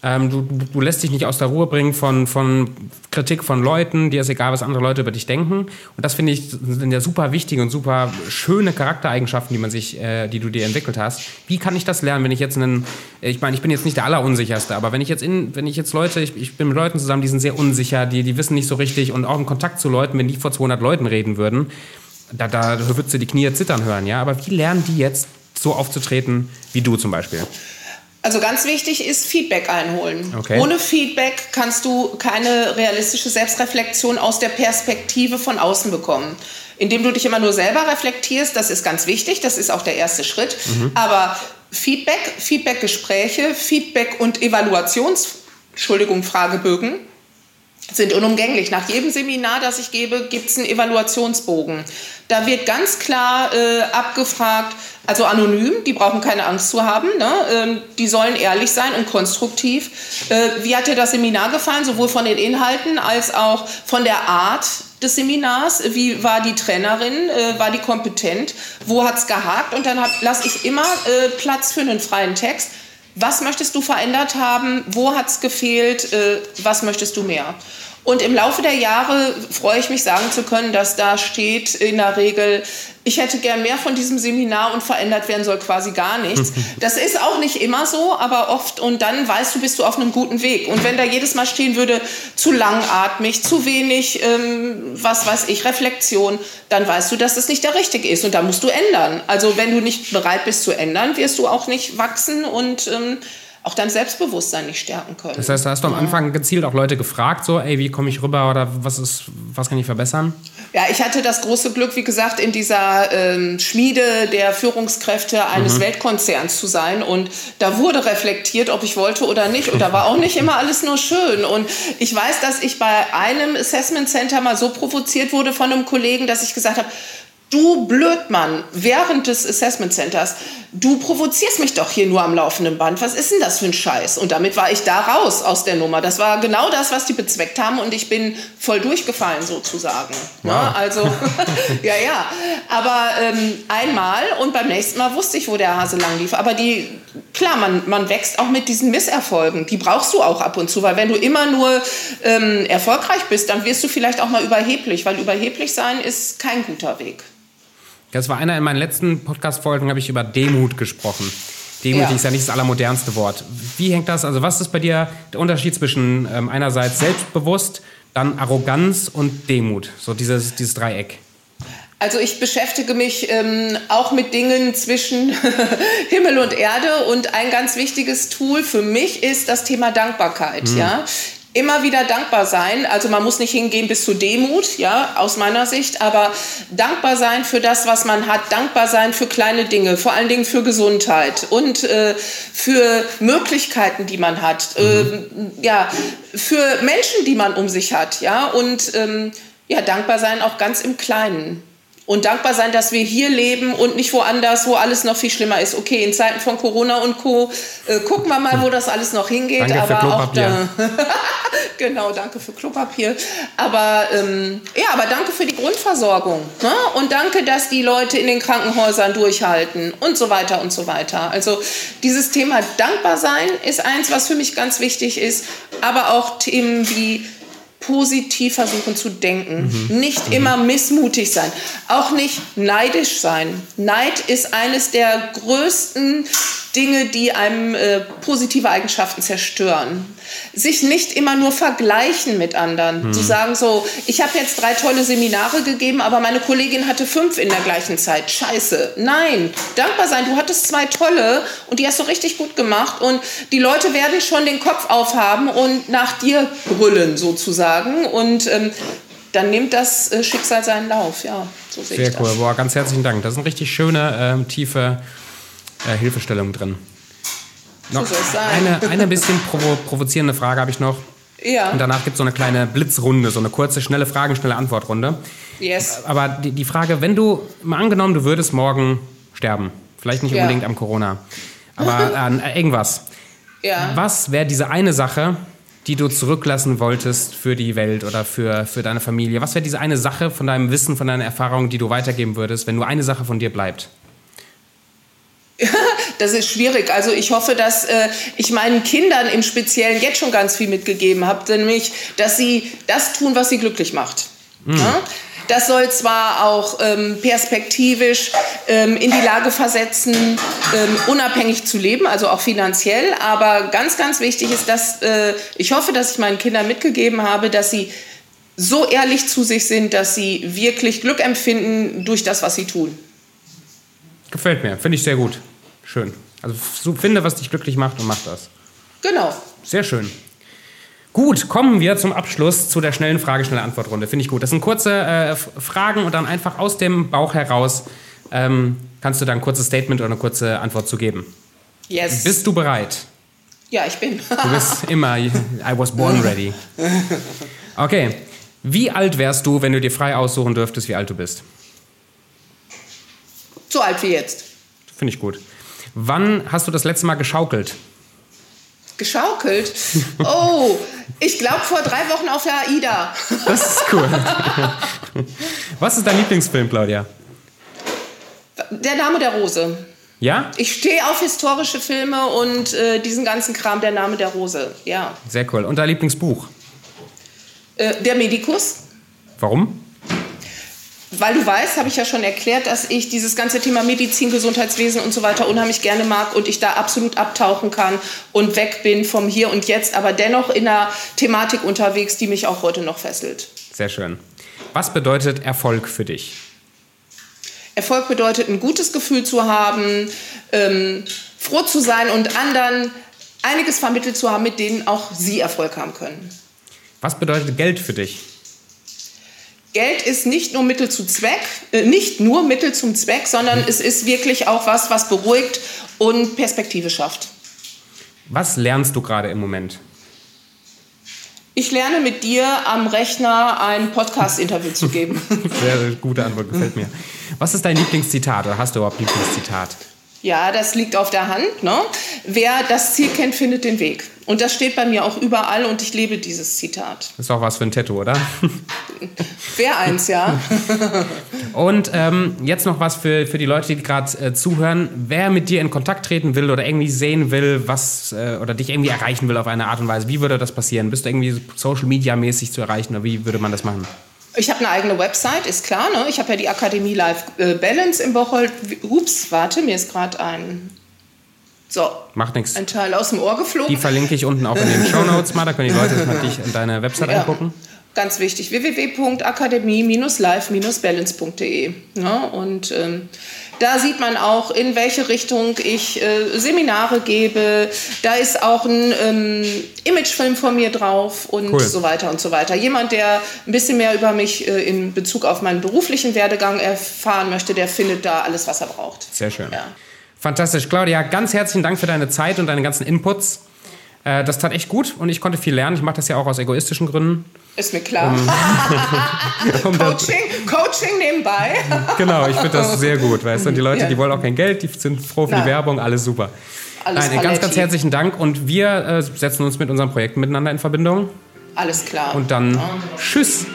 Ähm, du, du lässt dich nicht aus der Ruhe bringen von, von Kritik von Leuten, dir ist egal, was andere Leute über dich denken. Und das finde ich sind ja super wichtige und super schöne Charaktereigenschaften, die man sich, äh, die du dir entwickelt hast. Wie kann ich das lernen, wenn ich jetzt einen, ich meine, ich bin jetzt nicht der allerunsicherste, aber wenn ich jetzt in, wenn ich jetzt Leute, ich, ich bin mit Leuten zusammen, die sind sehr unsicher, die, die wissen nicht so richtig und auch im Kontakt zu Leuten, wenn die vor 200 Leuten reden würden, da, da würdest du die Knie zittern hören, ja. Aber wie lernen die jetzt so aufzutreten wie du zum Beispiel? Also ganz wichtig ist Feedback einholen. Okay. Ohne Feedback kannst du keine realistische Selbstreflexion aus der Perspektive von außen bekommen. Indem du dich immer nur selber reflektierst, das ist ganz wichtig, das ist auch der erste Schritt. Mhm. Aber Feedback, Feedbackgespräche, Feedback und Evaluations, Entschuldigung, Fragebögen sind unumgänglich. Nach jedem Seminar, das ich gebe, gibt es einen Evaluationsbogen. Da wird ganz klar äh, abgefragt, also anonym, die brauchen keine Angst zu haben, ne? ähm, die sollen ehrlich sein und konstruktiv. Äh, wie hat dir das Seminar gefallen, sowohl von den Inhalten als auch von der Art des Seminars? Wie war die Trainerin? Äh, war die kompetent? Wo hat es gehakt? Und dann lasse ich immer äh, Platz für einen freien Text. Was möchtest du verändert haben? Wo hat es gefehlt? Äh, was möchtest du mehr? Und im Laufe der Jahre freue ich mich sagen zu können, dass da steht in der Regel, ich hätte gern mehr von diesem Seminar und verändert werden soll quasi gar nichts. [laughs] Das ist auch nicht immer so, aber oft und dann weißt du, bist du auf einem guten Weg. Und wenn da jedes Mal stehen würde, zu langatmig, zu wenig, ähm, was weiß ich, Reflexion, dann weißt du, dass das nicht der richtige ist und da musst du ändern. Also wenn du nicht bereit bist zu ändern, wirst du auch nicht wachsen und ähm, auch dein Selbstbewusstsein nicht stärken können. Das heißt, da hast du am Anfang gezielt auch Leute gefragt, so, ey, wie komme ich rüber oder was ist, was kann ich verbessern? Ja, ich hatte das große Glück, wie gesagt, in dieser ähm, Schmiede der Führungskräfte eines mhm. Weltkonzerns zu sein. Und da wurde reflektiert, ob ich wollte oder nicht. Und da war auch nicht immer alles nur schön. Und ich weiß, dass ich bei einem Assessment Center mal so provoziert wurde von einem Kollegen, dass ich gesagt habe, du Blödmann, während des Assessment Centers, du provozierst mich doch hier nur am laufenden Band. Was ist denn das für ein Scheiß? Und damit war ich da raus aus der Nummer. Das war genau das, was die bezweckt haben und ich bin voll durchgefallen sozusagen. Ne? Wow. Ne? Also, [laughs] ja, ja. Aber ähm, einmal und beim nächsten Mal wusste ich, wo der Hase lang lief. Aber die, klar, man, man wächst auch mit diesen Misserfolgen. Die brauchst du auch ab und zu, weil wenn du immer nur ähm, erfolgreich bist, dann wirst du vielleicht auch mal überheblich, weil überheblich sein ist kein guter Weg. Das war einer in meinen letzten Podcast-Folgen, habe ich über Demut gesprochen. Demut ja. ist ja nicht das allermodernste Wort. Wie hängt das? Also, was ist bei dir der Unterschied zwischen ähm, einerseits selbstbewusst, dann Arroganz und Demut? So dieses, dieses Dreieck. Also ich beschäftige mich ähm, auch mit Dingen zwischen [laughs] Himmel und Erde und ein ganz wichtiges Tool für mich ist das Thema Dankbarkeit. Mhm. Ja, immer wieder dankbar sein. Also man muss nicht hingehen bis zu Demut, ja, aus meiner Sicht, aber dankbar sein für das, was man hat, dankbar sein für kleine Dinge, vor allen Dingen für Gesundheit und äh, für Möglichkeiten, die man hat, mhm. äh, ja, für Menschen, die man um sich hat, ja, und ähm, ja, dankbar sein auch ganz im Kleinen und dankbar sein, dass wir hier leben und nicht woanders, wo alles noch viel schlimmer ist. Okay, in Zeiten von Corona und Co. Äh, gucken wir mal, wo das alles noch hingeht. Danke aber für Klopapier. auch da, [laughs] genau, danke für Klopapier. Aber ähm, ja, aber danke für die Grundversorgung ne? und danke, dass die Leute in den Krankenhäusern durchhalten und so weiter und so weiter. Also dieses Thema dankbar sein ist eins, was für mich ganz wichtig ist, aber auch Themen wie positiv versuchen zu denken. Mhm. Nicht mhm. immer missmutig sein. Auch nicht neidisch sein. Neid ist eines der größten Dinge, die einem äh, positive Eigenschaften zerstören. Sich nicht immer nur vergleichen mit anderen. Mhm. Zu sagen so, ich habe jetzt drei tolle Seminare gegeben, aber meine Kollegin hatte fünf in der gleichen Zeit. Scheiße. Nein. Dankbar sein. Du hattest zwei tolle und die hast du richtig gut gemacht und die Leute werden schon den Kopf aufhaben und nach dir brüllen sozusagen und ähm, dann nimmt das äh, Schicksal seinen Lauf. Ja, so sehe Sehr ich das. cool. Boah, ganz herzlichen Dank. Das sind richtig schöne, ähm, tiefe äh, Hilfestellung drin. Noch so eine, [laughs] eine bisschen provo provozierende Frage habe ich noch. Ja. Und danach gibt es so eine kleine Blitzrunde, so eine kurze, schnelle Fragen, schnelle Antwortrunde. Yes. Aber die, die Frage, wenn du, mal angenommen, du würdest morgen sterben, vielleicht nicht ja. unbedingt am Corona, aber [laughs] an äh, irgendwas. Ja. Was wäre diese eine Sache, die du zurücklassen wolltest für die Welt oder für, für deine Familie? Was wäre diese eine Sache von deinem Wissen, von deiner Erfahrung, die du weitergeben würdest, wenn nur eine Sache von dir bleibt? [laughs] das ist schwierig. Also ich hoffe, dass äh, ich meinen Kindern im Speziellen jetzt schon ganz viel mitgegeben habe, nämlich, dass sie das tun, was sie glücklich macht. Mhm. Ja? Das soll zwar auch ähm, perspektivisch ähm, in die Lage versetzen, ähm, unabhängig zu leben, also auch finanziell, aber ganz, ganz wichtig ist, dass äh, ich hoffe, dass ich meinen Kindern mitgegeben habe, dass sie so ehrlich zu sich sind, dass sie wirklich Glück empfinden durch das, was sie tun. Gefällt mir, finde ich sehr gut. Schön. Also so, finde, was dich glücklich macht und mach das. Genau. Sehr schön. Gut, kommen wir zum Abschluss zu der schnellen Frage, schnelle Antwortrunde. Finde ich gut. Das sind kurze äh, Fragen und dann einfach aus dem Bauch heraus ähm, kannst du da ein kurzes Statement oder eine kurze Antwort zu geben. Yes. Bist du bereit? Ja, ich bin. [laughs] du bist immer, I was born ready. Okay. Wie alt wärst du, wenn du dir frei aussuchen dürftest, wie alt du bist? So alt wie jetzt. Finde ich gut. Wann hast du das letzte Mal geschaukelt? Geschaukelt? [laughs] Oh, ich glaube vor drei Wochen auf der AIDA. Das ist cool. Was ist dein Lieblingsfilm, Claudia? Der Name der Rose. Ja? Ich stehe auf historische Filme und äh, diesen ganzen Kram, der Name der Rose. Ja. Sehr cool. Und dein Lieblingsbuch? Äh, der Medikus. Warum? Weil du weißt, habe ich ja schon erklärt, dass ich dieses ganze Thema Medizin, Gesundheitswesen und so weiter unheimlich gerne mag und ich da absolut abtauchen kann und weg bin vom Hier und Jetzt, aber dennoch in einer Thematik unterwegs, die mich auch heute noch fesselt. Sehr schön. Was bedeutet Erfolg für dich? Erfolg bedeutet, ein gutes Gefühl zu haben, ähm, froh zu sein und anderen einiges vermittelt zu haben, mit denen auch sie Erfolg haben können. Was bedeutet Geld für dich? Geld ist nicht nur Mittel zu Zweck, äh, nicht nur Mittel zum Zweck, sondern es ist wirklich auch was, was beruhigt und Perspektive schafft. Was lernst du gerade im Moment? Ich lerne mit dir am Rechner ein Podcast-Interview zu geben. [laughs] Sehr gute Antwort, gefällt mir. Was ist dein Lieblingszitat oder hast du überhaupt Lieblingszitat? Ja, das liegt auf der Hand. Ne? Wer das Ziel kennt, findet den Weg. Und das steht bei mir auch überall und ich lebe dieses Zitat. Ist auch was für ein Tattoo, oder? [laughs] Wäre eins, ja. [laughs] und ähm, jetzt noch was für, für die Leute, die gerade äh, zuhören. Wer mit dir in Kontakt treten will oder irgendwie sehen will, was äh, oder dich irgendwie erreichen will auf eine Art und Weise, wie würde das passieren? Bist du irgendwie Social Media mäßig zu erreichen oder wie würde man das machen? Ich habe eine eigene Website, ist klar. Ne? Ich habe ja die Akademie Life äh, Balance im Bocholt. Ups, warte, mir ist gerade ein so. Macht nichts. Ein Teil aus dem Ohr geflogen. Die verlinke ich unten auch in den [laughs] Show Notes mal. Da können die Leute mal dich in deine Website ja. angucken. Ganz wichtig, www.akademie-live-balance.de. Ja, und ähm, da sieht man auch, in welche Richtung ich äh, Seminare gebe. Da ist auch ein ähm, Imagefilm von mir drauf und cool. so weiter und so weiter. Jemand, der ein bisschen mehr über mich äh, in Bezug auf meinen beruflichen Werdegang erfahren möchte, der findet da alles, was er braucht. Sehr schön. Ja. Fantastisch. Claudia, ganz herzlichen Dank für deine Zeit und deine ganzen Inputs. Äh, das tat echt gut und ich konnte viel lernen. Ich mache das ja auch aus egoistischen Gründen. Ist mir klar. Um, [laughs] um Coaching, Coaching nebenbei. [laughs] genau, ich finde das [laughs] sehr gut, weißt du. Und die Leute, ja. die wollen auch kein Geld, die sind froh für Nein. die Werbung, alles super. Alles Nein, ganz, ganz herzlichen Dank und wir äh, setzen uns mit unseren Projekten miteinander in Verbindung. Alles klar. Und dann oh. tschüss.